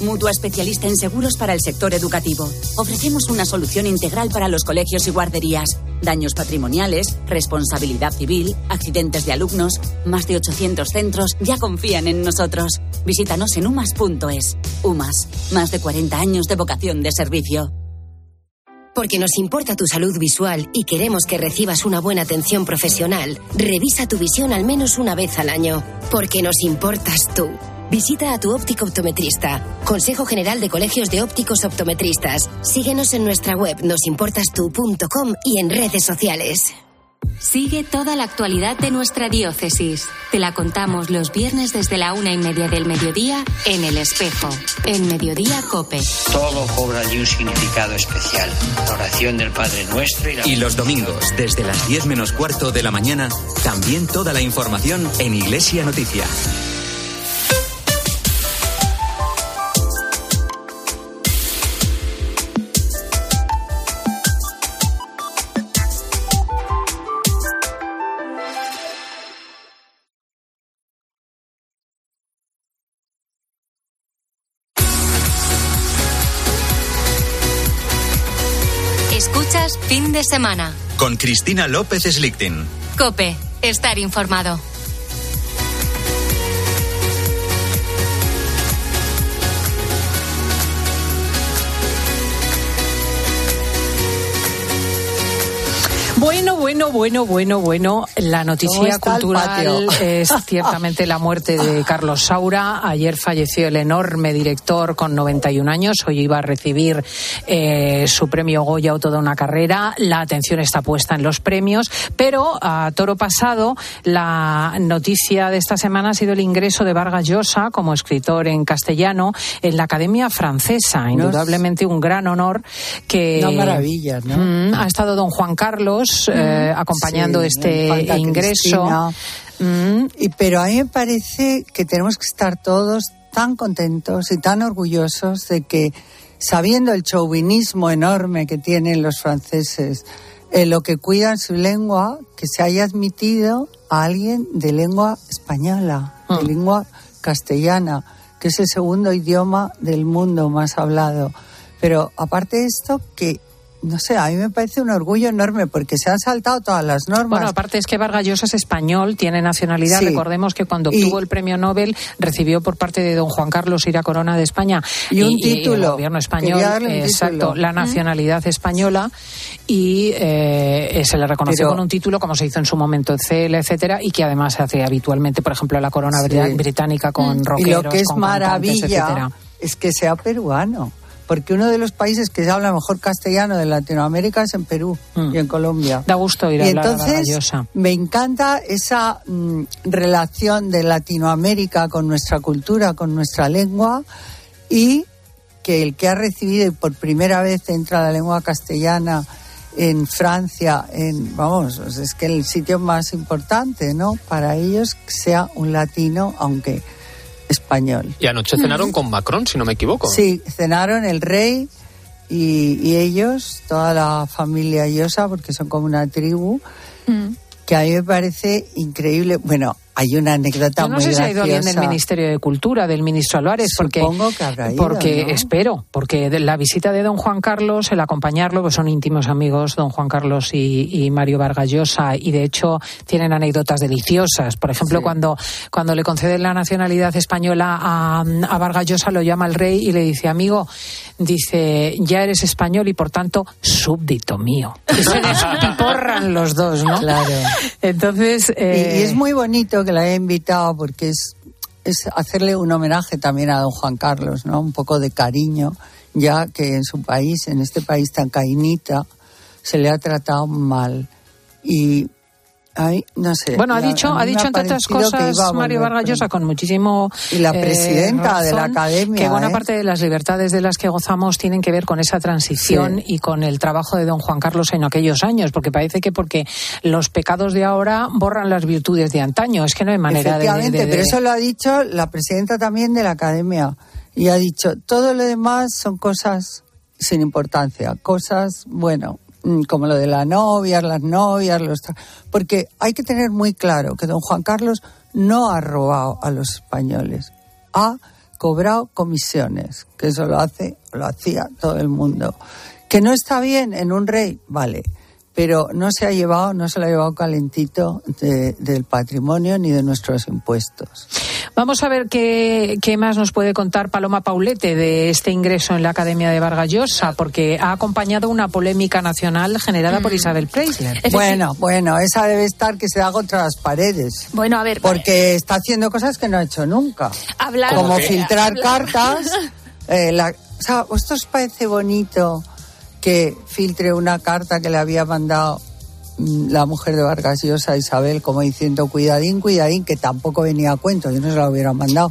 mutua especialista en seguros para el sector educativo. Ofrecemos una solución integral para los colegios y guarderías. Daños patrimoniales, responsabilidad civil, accidentes de alumnos. Más de 800 centros ya confían en nosotros. Visítanos en umas.es. UMAS, más de 40 años de vocación de servicio. Porque nos importa tu salud visual y queremos que recibas una buena atención profesional, revisa tu visión al menos una vez al año. Porque nos importas tú. Visita a tu óptico optometrista. Consejo General de Colegios de Ópticos Optometristas. Síguenos en nuestra web nosimportastu.com y en redes sociales. Sigue toda la actualidad de nuestra diócesis. Te la contamos los viernes desde la una y media del mediodía en El Espejo, en Mediodía Cope. Todo cobra allí un significado especial. La oración del Padre Nuestro y la... Y los domingos, desde las 10 menos cuarto de la mañana, también toda la información en Iglesia Noticia. Semana. Con Cristina López Slichting. Cope, estar informado. Bueno, bueno, bueno, bueno, bueno. La noticia cultural es *laughs* ciertamente la muerte de Carlos Saura. Ayer falleció el enorme director con 91 años. Hoy iba a recibir eh, su premio Goya o toda una carrera. La atención está puesta en los premios. Pero a toro pasado, la noticia de esta semana ha sido el ingreso de Vargas Llosa como escritor en castellano en la Academia Francesa. Indudablemente un gran honor que. Una maravilla, ¿no? Mm, ha estado don Juan Carlos eh, acompañando este ingreso. Mm. Y, pero a mí me parece que tenemos que estar todos tan contentos y tan orgullosos de que, sabiendo el chauvinismo enorme que tienen los franceses, en lo que cuidan su lengua, que se haya admitido a alguien de lengua española, de mm. lengua castellana, que es el segundo idioma del mundo más hablado. Pero aparte de esto, que no sé, a mí me parece un orgullo enorme porque se han saltado todas las normas. Bueno, aparte es que Vargas Llosa es español, tiene nacionalidad. Recordemos que cuando obtuvo el premio Nobel recibió por parte de don Juan Carlos Ira Corona de España. Y, un título. el gobierno español, exacto, la nacionalidad española. Y eh, se le reconoció con un título como se hizo en su momento en CL, etcétera, y que además se hace habitualmente, por ejemplo, la corona británica con rockeros, Y lo que es maravilla es que sea peruano porque uno de los países que se habla mejor castellano de Latinoamérica es en Perú mm. y en Colombia. Da gusto ir a y entonces me encanta esa mm, relación de Latinoamérica con nuestra cultura, con nuestra lengua y que el que ha recibido y por primera vez entra la lengua castellana en Francia, en vamos, es que el sitio más importante, ¿no? Para ellos sea un latino, aunque español. Y anoche cenaron con Macron, si no me equivoco. Sí, cenaron el rey y, ellos, toda la familia Llosa, porque son como una tribu, mm. que a mí me parece increíble. Bueno, hay una anécdota Yo no sé si ha ido bien del Ministerio de Cultura, del ministro Álvarez, porque, que habrá ido, porque espero, porque la visita de don Juan Carlos, el acompañarlo, pues son íntimos amigos don Juan Carlos y, Mario Vargas Llosa, y de hecho tienen anécdotas deliciosas. Por ejemplo, cuando, cuando le conceden la nacionalidad española a, a Vargas Llosa, lo llama el rey y le dice, amigo, dice, ya eres español y por tanto súbdito mío. *laughs* Y se despiporran los dos, ¿no? Claro. Entonces... y es eh, muy bonito que la he invitado porque es, es hacerle un homenaje también a don Juan Carlos, ¿no? Un poco de cariño, ya que en su país, en este país tan cainita, se le ha tratado mal. Y no sé. Bueno, ha dicho, ha dicho entre otras cosas Mario Vargas Llosa con muchísimo. Y la presidenta de la academia. Que buena ¿eh? parte de las libertades de las que gozamos tienen que ver con esa transición y con el trabajo de don Juan Carlos en aquellos años, porque parece que porque los pecados de ahora borran las virtudes de antaño. Es que no hay manera de, de, pero eso lo ha dicho la presidenta también de la academia. Y ha dicho, todo lo demás son cosas sin importancia, cosas, bueno, como lo de la novia, las novias, los porque hay que tener muy claro que don Juan Carlos no ha robado a los españoles, ha cobrado comisiones, que eso lo hace, lo hacía todo el mundo. Que no está bien en un rey, vale, pero no se ha llevado, no se lo ha llevado calentito del patrimonio ni de nuestros impuestos. Vamos a ver qué, qué, más nos puede contar Paloma Paulete de este ingreso en la Academia de Vargas Llosa, porque ha acompañado una polémica nacional generada por mm. Isabel Preisler. Bueno, bueno, esa debe estar que se da contra las paredes. Bueno, a ver. Porque está haciendo cosas que no ha hecho nunca. Como filtrar cartas. *laughs* Eh, la, o sea, ¿esto os parece bonito? Que filtre una carta que le había mandado mm, la mujer de Vargas Llosa, Isabel, como diciendo cuidadín, cuidadín, que tampoco venía a cuento, yo no se lo hubiera mandado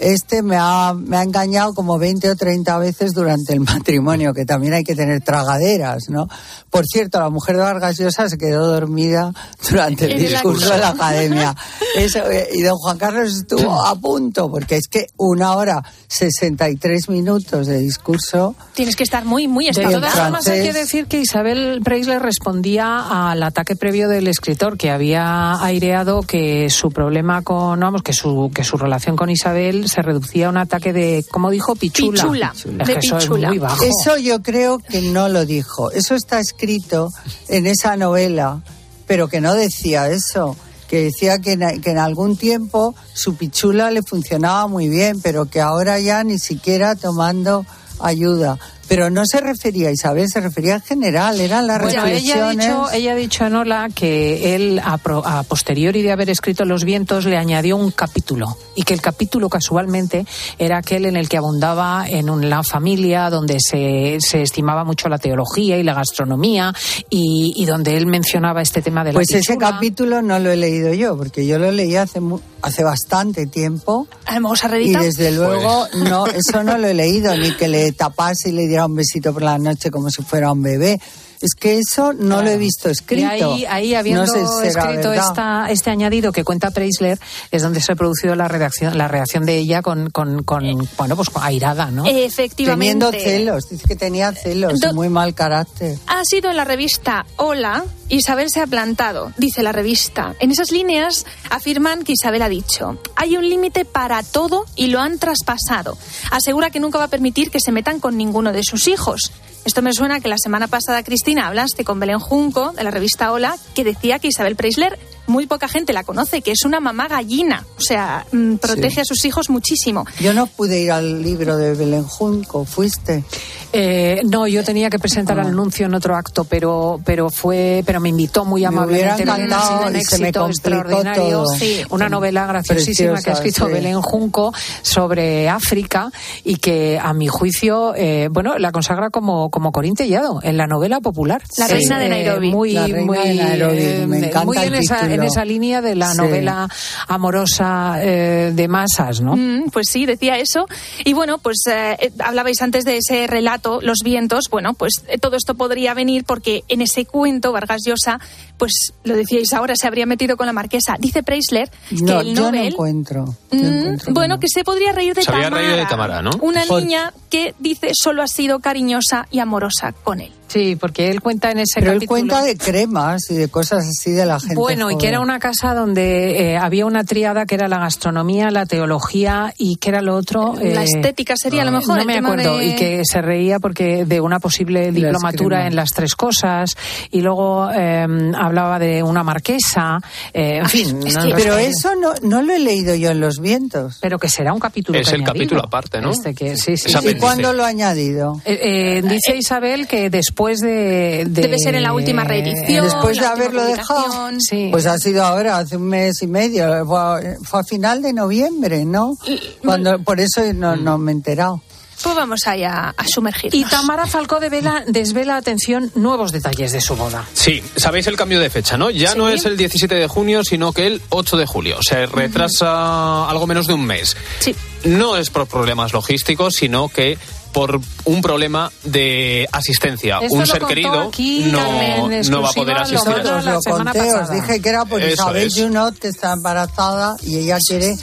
este me ha, me ha engañado como 20 o 30 veces durante el matrimonio, que también hay que tener tragaderas, ¿no? Por cierto, la mujer de Vargas Llosa se quedó dormida durante el discurso de la academia. Eh, y don Juan Carlos estuvo a punto, porque es que una hora 63 minutos de discurso. Tienes que estar muy, muy De todas formas, hay que decir que Isabel Preisler respondía al ataque previo del escritor, que había aireado que su problema con, vamos, que su, que su relación con Isabel se reducía a un ataque de, como dijo, pichula. Pichula. de eso muy bajo. Eso yo creo que no lo dijo. Eso está escrito en esa novela, pero que no decía eso que decía que en, que en, algún tiempo su pichula le funcionaba muy bien, pero que ahora ya ni siquiera tomando ayuda. Pero no se refería a Isabel, se refería en general, eran las Bueno, ella ha, reflexiones. dicho, ella ha dicho en Ola que él, a, pro- a posteriori de haber escrito Los vientos, le añadió un capítulo. Y que el capítulo, casualmente, era aquel en el que abundaba en un- la familia, donde se, se estimaba mucho la teología y la gastronomía, y, y donde él mencionaba este tema de la Pues ese capítulo no lo he leído yo, porque yo lo leí hace mu- hace bastante tiempo. A lo mejor se ha Y desde luego, Pues. no, eso no lo he leído, ni que le tapase y le diera un besito por la noche como si fuera un bebé. Es que eso no lo he visto escrito. Y ahí, ahí habiendo no sé si será escrito esta, este añadido que cuenta Preisler, es donde se ha producido la, redacción, la reacción de ella con, con, con bueno, pues con airada, ¿no? Efectivamente. Teniendo celos, dice que tenía celos, Do- muy mal carácter. Ha sido en la revista Hola, Isabel se ha plantado, dice la revista. En esas líneas afirman que Isabel ha dicho, hay un límite para todo y lo han traspasado. Asegura que nunca va a permitir que se metan con ninguno de sus hijos. Esto me suena que la semana pasada, Cristina, hablaste con Belén Junco, de la revista Hola, que decía que Isabel Preisler, muy poca gente la conoce, que es una mamá gallina. O sea, mm, protege Sí. a sus hijos muchísimo. Yo no pude ir al libro de Belén Junco, ¿fuiste? Eh, no, yo tenía que presentar Ah. el anuncio en otro acto, pero pero fue, pero me invitó muy Me amablemente. ha sido un éxito extraordinario. todo. Sí, una novela graciosísima que ha escrito sí. Belén Junco sobre África y que, a mi juicio, eh, bueno, la consagra como como Corín Tellado en la novela popular. La Sí, reina de eh, Nairobi. muy, La reina muy, de Nairobi, eh, me encanta muy en el esa, en título. esa línea de la Sí. novela amorosa eh, de masas, ¿no? Mm, pues sí, decía eso. Y bueno, pues eh, eh, hablabais antes de ese relato, Los vientos. Bueno, pues eh, todo esto podría venir porque en ese cuento Vargas Llosa, pues lo decíais ahora, se habría metido con la marquesa. Dice Preisler que No, el yo no encuentro. yo Mm, encuentro bueno, no. que se podría reír de Se había Tamara. reído de Tamara, ¿no? Una Por- niña que dice solo ha sido cariñosa y amorosa con él. Sí, porque él cuenta en ese Pero él capítulo... cuenta de cremas y de cosas así de la gente. Bueno, y que joven. era una casa donde eh, había una tríada que era la gastronomía, la teología y que era lo otro. La eh, estética sería a lo mejor. No el me tema acuerdo. de- Y que se reía porque de una posible las diplomatura cremas. en las tres cosas. Y luego eh, hablaba de una marquesa. eh, en fin. es no- que- Pero eso no, no lo he leído yo en Los Vientos. Pero que será un capítulo Es que el añadido. capítulo aparte, ¿no? Este que, sí, sí. ¿Y cuándo lo ha añadido? Eh, eh, dice Isabel que después de, de- Debe ser en la última reedición. Después de haberlo dejado. Sí. Pues ha sido ahora, hace un mes y medio. Fue a, fue a final de noviembre, ¿no? Cuando, por eso no, no me he enterado. Pues vamos allá a sumergirnos. Y Tamara Falcó de Vela desvela, atención, nuevos detalles de su boda. Sí, sabéis el cambio de fecha, ¿no? Ya Sí. no es el 17 de junio, sino que el 8 de julio. Se retrasa algo menos de un mes. Sí. No es por problemas logísticos, sino que por un problema de asistencia. Esto un ser querido aquí no, no va a poder asistir. Nosotros lo conté, os dije que era por Eso Isabel es. Junot, que está embarazada y ella quiere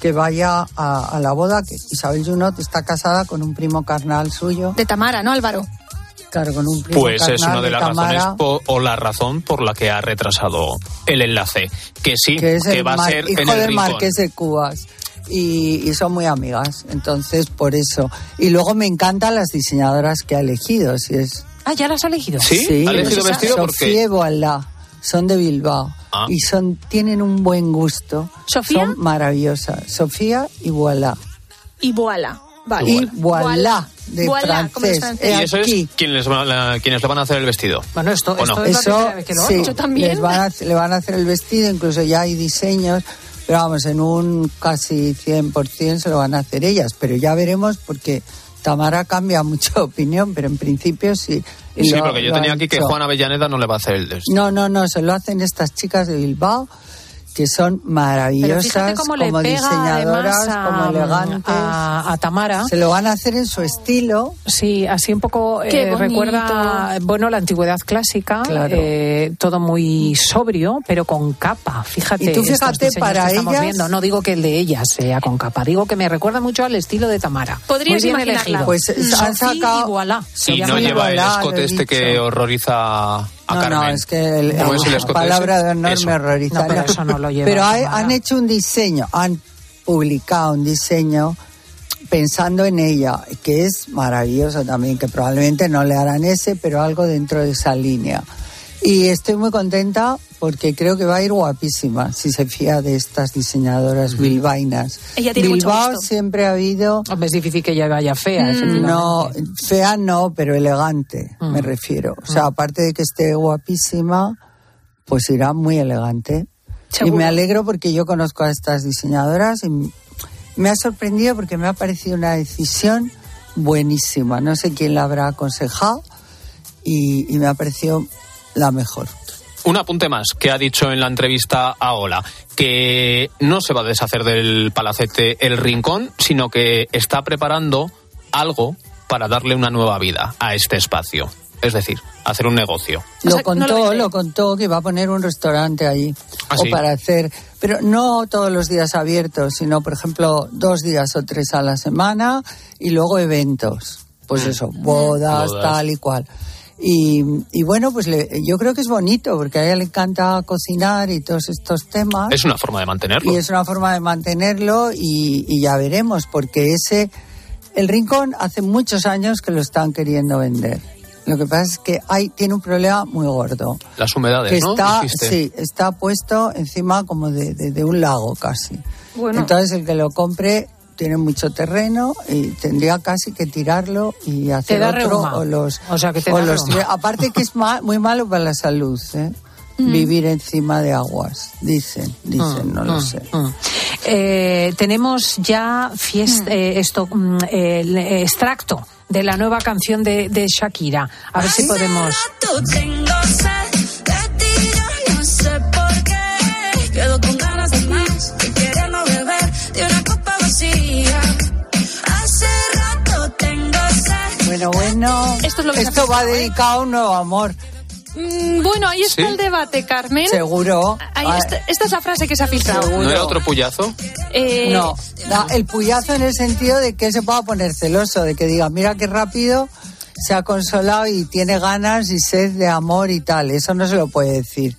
que vaya a, a la boda. que Isabel Junot está casada con un primo carnal suyo. De Tamara, ¿no, Álvaro? Claro, con un primo Pues es una de las Tamara, razones po- o la razón por la que ha retrasado el enlace. Que sí, que es el va a ser hijo en el del rincón. marqués de Cubas. Y, y son muy amigas, entonces por eso. Y luego me encantan las diseñadoras que ha elegido, si es Ah, ¿ya las ha elegido? ¿Sí? ¿Ha elegido vestido? ¿Por qué? Sofía y Voilá, son de Bilbao Ah. y son tienen un buen gusto. ¿Sofía? Son maravillosas. Sofía y Voilá. Y voilà. Vale. Y voilà, de Voilà, francés. Y eso es quienes, van a- quienes le van a hacer el vestido. Bueno, esto, ¿O no? esto es la Eso, vez que lo sí, hago. Yo también. les van a- le van a hacer el vestido, incluso ya hay diseños, pero vamos, en un casi 100% se lo van a hacer ellas, pero ya veremos porque Tamara cambia *laughs* mucho de opinión, pero en principio sí. Sí, lo- porque yo tenía aquí que. Juan Avellaneda no le va a hacer el vestido. No, no, no, se lo hacen estas chicas de Bilbao que son maravillosas como diseñadoras, a, como elegantes. a, a Tamara. Se lo van a hacer en su estilo. Sí, así un poco eh, recuerda, bueno, la antigüedad clásica, Claro. eh, todo muy sobrio, pero con capa. Fíjate, Y tú fíjate, para ellas- viendo. No digo que el de ellas sea con capa, digo que me recuerda mucho al estilo de Tamara. Podrías Muy bien imaginarla. elegido. Pues, eh, han sacado- y voilà. Se Y no lleva el escote este que horroriza a no, Carmen. no, es que el- ¿Cómo es el la escote palabra de honor Eso. me horroriza. No, pero eso no lo lleva Pero hay- Tamara. han hecho un diseño, han publicado un diseño pensando en ella, que es maravilloso también, que probablemente no le harán ese, pero algo dentro de esa línea. Y estoy muy contenta porque creo que va a ir guapísima si se fía de estas diseñadoras bilbainas. Ella tiene mucho Bilbao gusto. siempre ha habido. Hombre, es difícil que ella vaya fea, Mm. No, fea no, pero elegante, Mm. me refiero. O sea, aparte de que esté guapísima, pues irá muy elegante. Seguro. Y me alegro porque yo conozco a estas diseñadoras y me ha sorprendido porque me ha parecido una decisión buenísima. No sé quién la habrá aconsejado y, y me ha parecido la mejor. Un apunte más que ha dicho en la entrevista a Ola, que no se va a deshacer del palacete El Rincón, sino que está preparando algo para darle una nueva vida a este espacio. Es decir, hacer un negocio. Lo contó, lo, contó que iba a poner un restaurante allí. ¿Ah, o sí? para hacer, pero no todos los días abiertos, sino por ejemplo dos días o tres a la semana y luego eventos. Pues eso, bodas, Bodas. tal y cual. Y, y bueno, pues le- yo creo que es bonito porque a ella le encanta cocinar y todos estos temas. Es una forma de mantenerlo. Y es una forma de mantenerlo y, y ya veremos, porque ese, el rincón hace muchos años que lo están queriendo vender. Lo que pasa es que hay, tiene un problema muy gordo. Las humedades, Que ¿no? está, Dijiste. sí, está puesto encima como de, de- de un lago casi. Bueno. Entonces el que lo compre tiene mucho terreno y tendría casi que tirarlo y hacer otro reuma. o los O sea, que te o da los reuma. aparte que es ma- muy malo para la salud ¿eh? Mm. vivir encima de aguas dicen dicen no lo Mm, sé mm. Eh, tenemos ya fiesta, eh, esto, mm, el extracto de la nueva canción de, de Shakira. A ver si podemos. Tengo sed sed. Bueno, bueno. Esto es lo que ha va dedicado a un nuevo amor. Mm, bueno, ahí está ¿Sí? el debate, Carmen. Seguro. Ahí Ah, está- esta es la frase que se ha filtrado. ¿No era otro puyazo? Eh, No, no, el puyazo en el sentido de que él se pueda poner celoso, de que diga, mira qué rápido se ha consolado y tiene ganas y sed de amor y tal. Eso no se lo puede decir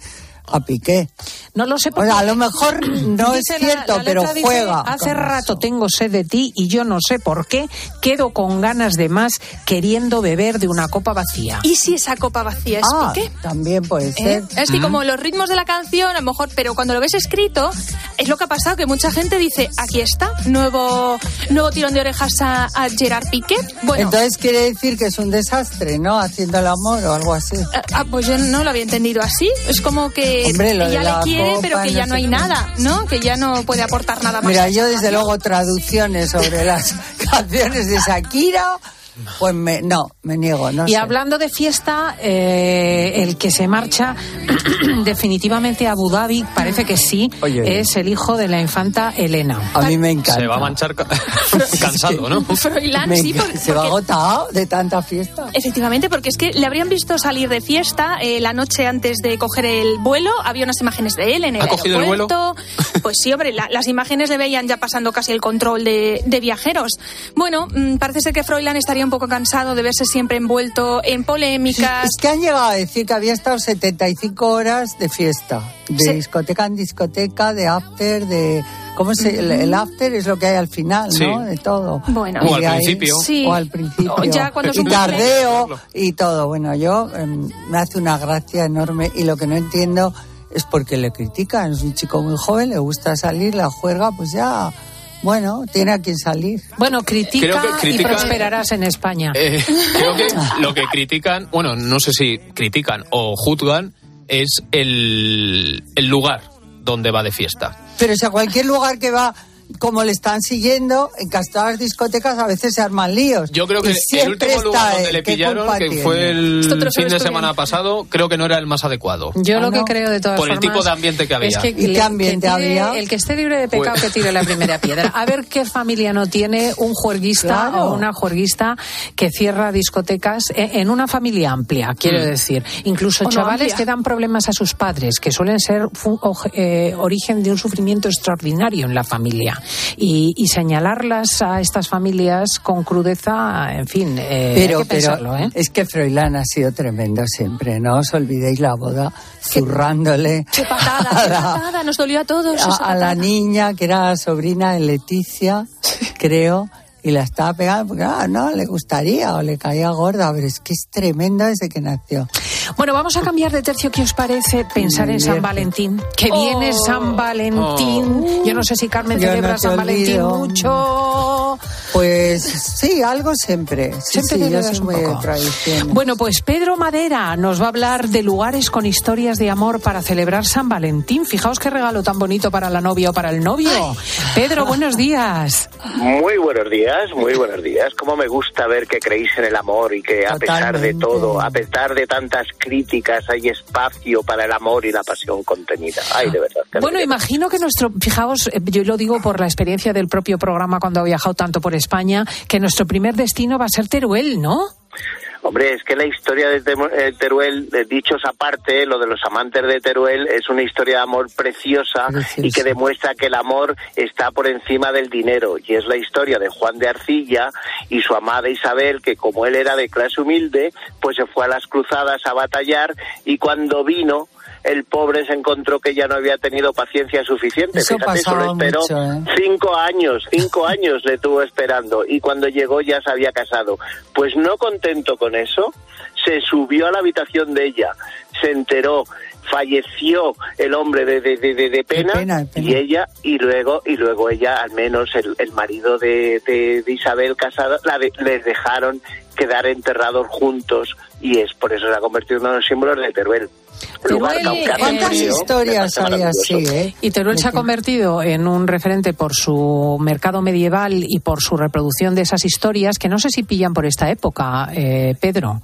a Piqué. No lo sé O sea, a lo mejor *clears throat* no es Dice cierto, la pero dice, juega. Hace rato tengo sed de ti y yo no sé por qué. Quedo con ganas de más queriendo beber de una copa vacía. ¿Y si esa copa vacía es Ah, Piqué? también puede ¿Eh? ser. Es que Mm. como los ritmos de la canción, a lo mejor, pero cuando lo ves escrito, es lo que ha pasado, que mucha gente dice, aquí está, nuevo, nuevo tirón de orejas a, a Gerard Piqué. Bueno, Entonces quiere decir que es un desastre, ¿no? Haciendo el amor o algo así. ah, pues yo no lo había entendido así. Es como que Hombre, lo de ella la le quiere, copa, pero que no ya no hay nada, ¿no? Que ya no puede aportar nada más. Mira, yo desde luego traducciones sobre las *laughs* canciones de Shakira, pues me, no, me niego, no y sé. hablando de fiesta, eh, el que se marcha *clears throat* definitivamente a Abu Dhabi, parece que sí, Oye, oye. es el hijo de la infanta Elena. A mí me encanta. Se va a manchar ca- *laughs* cansado, ¿no? Froilán, sí, encanta. por- se va porque- agotado de tanta fiesta. Efectivamente, porque es que le habrían visto salir de fiesta eh, la noche antes de coger el vuelo. Había unas imágenes de él en el ¿Ha cogido el aeropuerto. Pues sí, hombre, la- las imágenes le veían ya pasando casi el control de, de viajeros. Bueno, mm, parece ser que Froilán estaría un poco cansado de verse siempre envuelto en polémicas. Es que han llegado a decir que había estado 75 horas de fiesta, de Sí. discoteca en discoteca, de after, de... ¿Cómo se...? El, el after es lo que hay al final, Sí. ¿no? De todo. Bueno. O Y al ahí- principio. Sí. O al principio. O ya cuando y tardeo y todo. Bueno, yo em, me hace una gracia enorme y lo que no entiendo es porque le critican. Es un chico muy joven, le gusta salir, la juerga, pues ya... Bueno, tiene a quien salir. Bueno, critica, Creo que y prosperarás en España. Eh, creo que lo que critican, bueno, no sé si critican o juzgan, es el, el lugar donde va de fiesta. Pero si a cualquier lugar que va, como le están siguiendo, en casi todas las discotecas a veces se arman líos. Yo creo que Y el último lugar donde le ¿Qué pillaron, que fue el fin de semana pasado, creo que no era el más adecuado. Yo Ah, lo que ¿no? creo de todas Por el tipo de ambiente que había. es que ¿Y qué ambiente que tire- había? El que esté libre de pecado Pues- que tire la primera piedra. A ver qué familia no tiene un juerguista Claro. o una juerguista que cierra discotecas en, en una familia amplia, quiero Mm. decir. Incluso O chavales que dan problemas a sus padres, que suelen ser eh, origen de un sufrimiento extraordinario en la familia. Y, y señalarlas a estas familias con crudeza, en fin, eh, Pero, hay que pero pensarlo, ¿eh? es que Froilán ha sido tremendo siempre. No os olvidéis la boda zurrándole Qué patada, qué patada, nos dolió a todos. a, a la niña que era sobrina de Leticia, creo, y la estaba pegando porque ah, no le gustaría o le caía gorda, pero es que es tremendo desde que nació. Bueno, vamos a cambiar de tercio. ¿Qué os parece pensar en San Valentín? Que viene Oh. San Valentín. Yo no sé si Carmen Yo celebra San Valentín olvido. mucho. Pues sí, algo siempre. Sí, Siempre sí, yo soy muy de poco. tradición. Bueno, pues Pedro Madera nos va a hablar de lugares con historias de amor para celebrar San Valentín. Fijaos qué regalo tan bonito para la novia o para el novio. Pedro, buenos días. Muy buenos días, muy *laughs* buenos días. Cómo me gusta ver que creéis en el amor y que a pesar de todo, a pesar de tantas críticas, hay espacio para el amor y la pasión contenida. Ay, de verdad. Bueno, imagino que nuestro, fijaos, eh, yo lo digo por la experiencia del propio programa cuando ha viajado tanto por España, que nuestro primer destino va a ser Teruel, ¿no? Hombre, es que la historia de eh, Teruel, de dichos aparte, lo de los amantes de Teruel, es una historia de amor preciosa y que demuestra que el amor está por encima del dinero. Y es la historia de Juan de Arcilla y su amada Isabel, que como él era de clase humilde, pues se fue a las cruzadas a batallar y cuando vino, el pobre se encontró que ya no había tenido paciencia suficiente. Eso Fíjate, solo esperó mucho, ¿eh? cinco años, cinco *laughs* años le tuvo esperando y cuando llegó ya se había casado. Pues no contento con eso, se subió a la habitación de ella, se enteró, falleció el hombre de, de, de, de- pena, pena, de pena. y ella y luego y luego ella al menos el, el marido de, de- de Isabel casada la de- les dejaron quedar enterrados juntos y es por eso se ha convertido en uno de los símbolos de Teruel. ¿Cuántas historias hay así, eh? Y Teruel se ha convertido en un referente por su mercado medieval y por su reproducción de esas historias que no sé si pillan por esta época, eh, Pedro.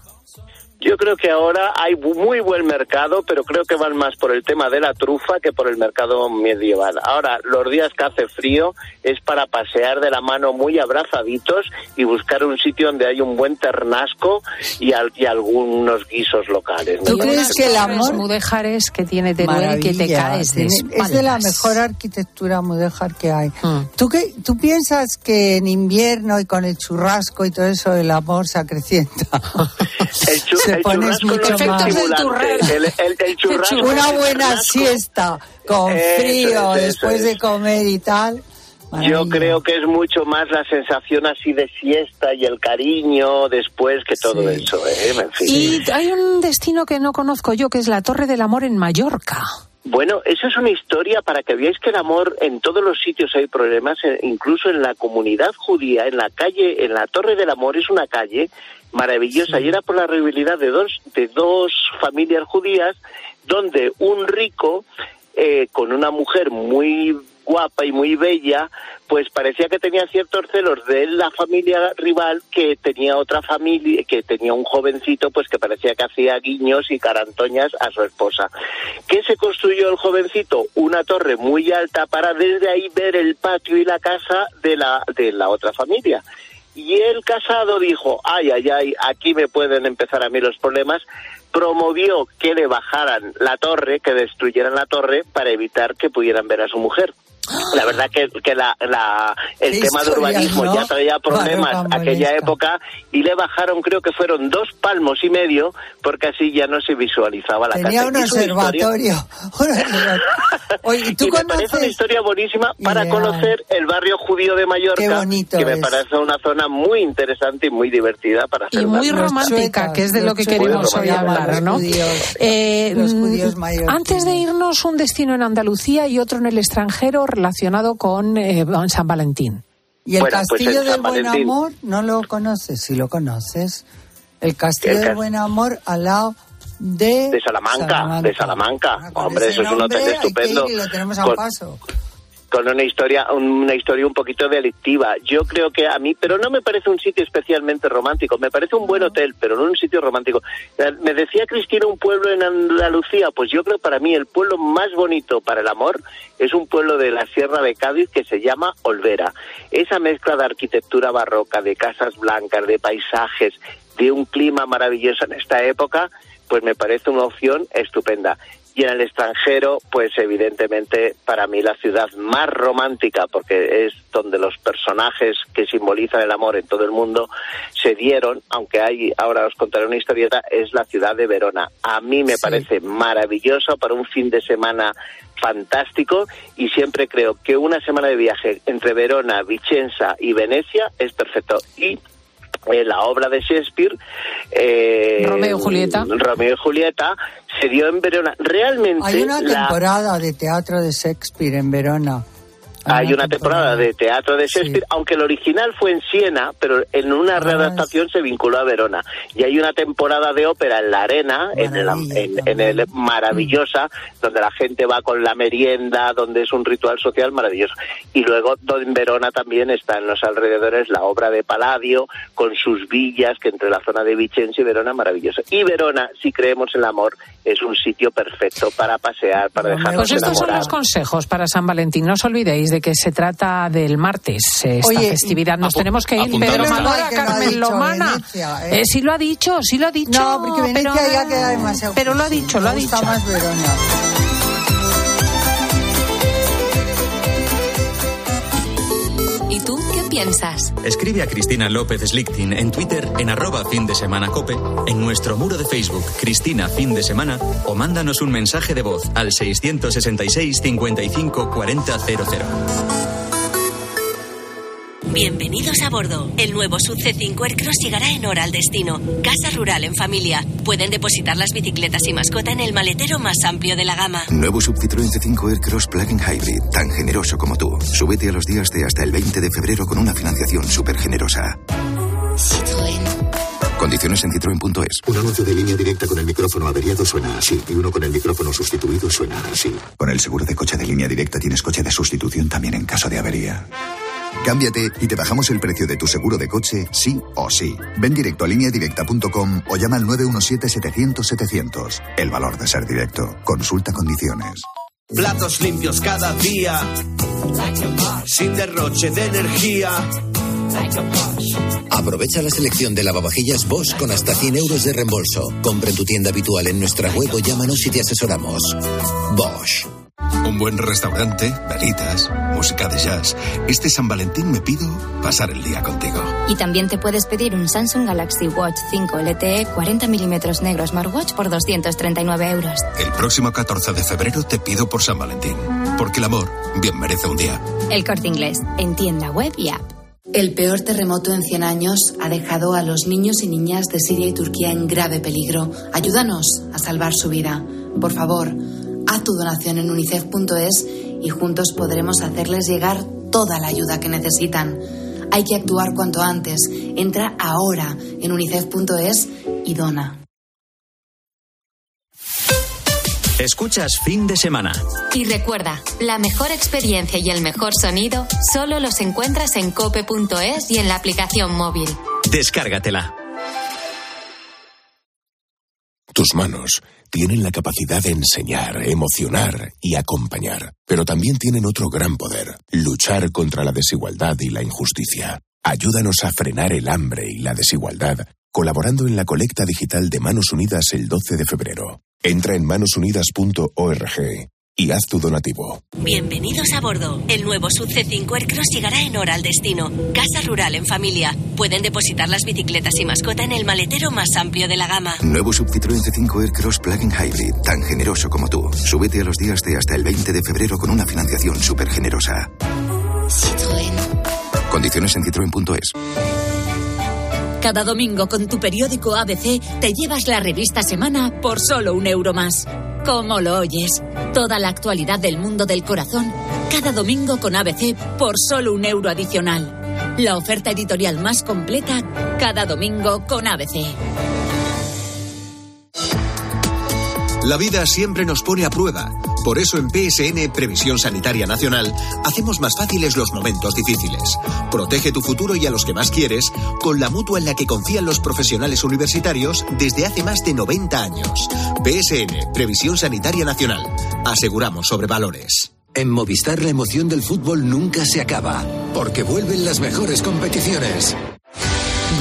Yo creo que ahora hay muy buen mercado, pero creo que van más por el tema de la trufa que por el mercado medieval. Ahora, los días que hace frío es para pasear de la mano muy abrazaditos y buscar un sitio donde hay un buen ternasco y, al- y algunos guisos locales. ¿Tú crees que el amor- Mudejares que tiene Teruel que te caes de Es de la mejor arquitectura mudéjar que hay. Mm. ¿Tú, qué, ¿Tú piensas que en invierno y con el churrasco y todo eso el amor se acrecienta? El, chu- El pones mucho más. El, el- el *laughs* churrasco Una buena churrasco- siesta con frío es, después de comer y tal. Yo creo que es mucho más la sensación así de siesta y el cariño después que todo eso. ¿eh? En fin. Y hay un destino que no conozco yo, que es la Torre del Amor en Mallorca. Bueno, eso es una historia para que veáis que el amor en todos los sitios hay problemas, eh, incluso en la comunidad judía, en la calle, en la Torre del Amor es una calle maravillosa y era por la rivalidad de dos de dos familias judías donde un rico eh, con una mujer muy guapa y muy bella, pues parecía que tenía ciertos celos de la familia rival que tenía otra familia, que tenía un jovencito, pues que parecía que hacía guiños y carantoñas a su esposa. ¿Qué se construyó el jovencito? Una torre muy alta para desde ahí ver el patio y la casa de la, de la otra familia. Y el casado dijo, ay, ay, ay, aquí me pueden empezar a mí los problemas. Promovió que le bajaran la torre, que destruyeran la torre para evitar que pudieran ver a su mujer. La verdad que, que la, la- el Qué tema de urbanismo ¿no? ya traía problemas aquella época y le bajaron creo que fueron dos palmos y medio porque así ya no se visualizaba la Tenía casa. un observatorio. *laughs* Un observatorio. Oye, ¿y tú *laughs* y me parece una conoces? historia buenísima para Ideal. conocer el barrio judío de Mallorca, Qué bonito que me es. parece una zona muy interesante y muy divertida para hacer Y muy romántica, que es de lo que queremos hoy hablar, ¿no? Los judíos, Eh, los mm, judíos mallorquines. antes de irnos, un destino en Andalucía y otro en el extranjero relacionado con eh, San Valentín. ¿Y el Bueno, pues Castillo en del Buen. Amor no lo conoces? Sí lo conoces. El Castillo El del cas- Buen Amor al lado de... de Salamanca, de Salamanca. Hombre, Ese eso es un hotel estupendo. ir y lo tenemos a un Con- paso. Con una historia una historia un poquito delictiva. Yo creo que a mí, pero no me parece un sitio especialmente romántico, me parece un buen hotel, pero no un sitio romántico. Me decía Cristina un pueblo en Andalucía, pues yo creo que para mí el pueblo más bonito para el amor es un pueblo de la Sierra de Cádiz que se llama Olvera. Esa mezcla de arquitectura barroca, de casas blancas, de paisajes, de un clima maravilloso en esta época, pues me parece una opción estupenda. Y en el extranjero, pues evidentemente para mí la ciudad más romántica, porque es donde los personajes que simbolizan el amor en todo el mundo se dieron, aunque hay, ahora os contaré una historieta, es la ciudad de Verona. A mí me parece maravilloso para un fin de semana fantástico y siempre creo que una semana de viaje entre Verona, Vicenza y Venecia es perfecto. Y eh, la obra de Shakespeare eh, Romeo y Julieta. Romeo y Julieta se dio en Verona. Realmente Hay una la- temporada de teatro de Shakespeare en Verona. Hay una temporada de teatro de Shakespeare, aunque el original fue en Siena, pero en Ah, una readaptación se vinculó a Verona. Y hay una temporada de ópera en la arena, en el, en, en el maravillosa, donde la gente va con la merienda, donde es un ritual social maravilloso. Y luego en Verona también está en los alrededores la obra de Palladio, con sus villas, que entre la zona de Vicenza y Verona maravillosa. Y Verona, si creemos en el amor, es un sitio perfecto para pasear, para dejarnos Pues estos son los consejos para San Valentín. No os olvidéis de que se trata del martes, eh, esta Oye, festividad. Nos tenemos que ir. Pedro ha Carmen dicho Lomana. Venecia, ¿eh? Eh, sí lo ha dicho, sí lo ha dicho. No, porque Venecia pero, ya queda demasiado. Pero lo ha dicho, lo ha dicho. más Verona. Piensas? Escribe a Cristina López Slichting en Twitter en arroba fin de semana cope, en nuestro muro de Facebook Cristina Fin de Semana o mándanos un mensaje de voz al 666 55 40 00. Bienvenidos a bordo. El nuevo Sub C5 Aircross llegará en hora al destino. Casa rural en familia. Pueden depositar las bicicletas y mascota en el maletero más amplio de la gama. Nuevo Sub Citroën C5 Aircross Plug-in Hybrid, tan generoso como tú. Súbete a los días de hasta el 20 de febrero con una financiación súper generosa. Condiciones en citroen.es. Un anuncio de línea directa con el micrófono averiado suena así y uno con el micrófono sustituido suena así. Con el seguro de coche de línea directa tienes coche de sustitución también en caso de avería. Cámbiate y te bajamos el precio de tu seguro de coche, sí o sí. Ven directo a lineadirecta.com o llama al 917-700-700. El valor de ser directo. Consulta condiciones. Platos limpios cada día. Sin derroche de energía. Aprovecha la selección de lavavajillas Bosch con hasta 100 euros de reembolso. Compra en tu tienda habitual en nuestra web o llámanos y te asesoramos. Bosch. Un buen restaurante, velitas, música de jazz. Este San Valentín me pido pasar el día contigo. Y también te puedes pedir un Samsung Galaxy Watch 5 LTE 40 milímetros negro Smartwatch por 239 euros. El próximo 14 de febrero te pido por San Valentín. Porque el amor bien merece un día. El corte inglés, en tienda web y app. El peor terremoto en 100 años ha dejado a los niños y niñas de Siria y Turquía en grave peligro. Ayúdanos a salvar su vida. Por favor, haz tu donación en unicef.es y juntos podremos hacerles llegar toda la ayuda que necesitan. Hay que actuar cuanto antes. Entra ahora en unicef.es y dona. Escuchas fin de semana. Y recuerda, la mejor experiencia y el mejor sonido solo los encuentras en cope.es y en la aplicación móvil. Descárgatela. Tus manos tienen la capacidad de enseñar, emocionar y acompañar, pero también tienen otro gran poder, luchar contra la desigualdad y la injusticia. Ayúdanos a frenar el hambre y la desigualdad, colaborando en la colecta digital de Manos Unidas el 12 de febrero. Entra en manosunidas.org y haz tu donativo. Bienvenidos a bordo. El nuevo Sub C5 Aircross llegará en hora al destino. Casa rural en familia. Pueden depositar las bicicletas y mascota en el maletero más amplio de la gama. Nuevo Sub Citroën C5 Aircross Plug-in Hybrid, tan generoso como tú. Súbete a los días de hasta el 20 de febrero con una financiación súper generosa. Condiciones en citroen.es. Cada domingo con tu periódico ABC te llevas la revista Semana por solo un euro más. ¿Cómo lo oyes? Toda la actualidad del mundo del corazón, cada domingo con ABC por solo un euro adicional. La oferta editorial más completa, cada domingo con ABC. La vida siempre nos pone a prueba. Por eso en PSN Previsión Sanitaria Nacional hacemos más fáciles los momentos difíciles. Protege tu futuro y a los que más quieres con la mutua en la que confían los profesionales universitarios desde hace más de 90 años. PSN Previsión Sanitaria Nacional. Aseguramos sobre valores. En Movistar la emoción del fútbol nunca se acaba, porque vuelven las mejores competiciones.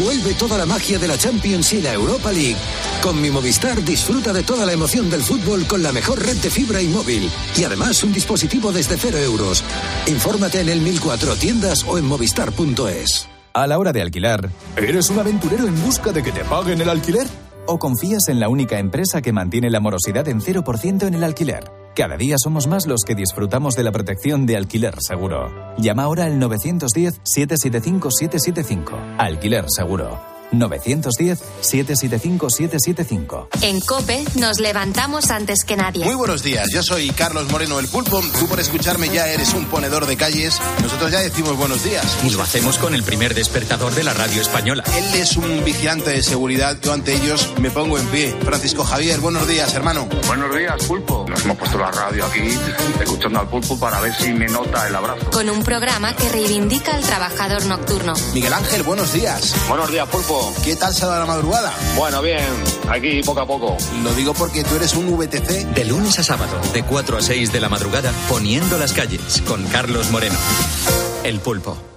Vuelve toda la magia de la Champions y la Europa League. Con mi Movistar disfruta de toda la emoción del fútbol con la mejor red de fibra y móvil. Y además un dispositivo desde cero euros. Infórmate en el 1004 tiendas o en movistar.es. A la hora de alquilar, ¿eres un aventurero en busca de que te paguen el alquiler? ¿O confías en la única empresa que mantiene la morosidad en 0% en el alquiler? Cada día somos más los que disfrutamos de la protección de Alquiler Seguro. Llama ahora al 910-775-775. Alquiler Seguro. 910-775-775. En COPE nos levantamos antes que nadie. Muy buenos días, yo soy Carlos Moreno el Pulpo. Tú por escucharme ya eres un ponedor de calles. Nosotros ya decimos buenos días. Y lo hacemos con el primer despertador de la radio española. Él es un vigilante de seguridad. Yo ante ellos me pongo en pie. Francisco Javier, buenos días, hermano. Buenos días, Pulpo. Nos hemos puesto la radio aquí, escuchando al Pulpo para ver si me nota el abrazo. Con un programa que reivindica al trabajador nocturno. Miguel Ángel, buenos días. Buenos días, Pulpo. ¿Qué tal se dado la madrugada? Bueno, bien, aquí poco a poco. Lo digo porque tú eres un VTC. De lunes a sábado, de 4 a 6 de la madrugada, poniendo las calles, con Carlos Moreno. El pulpo.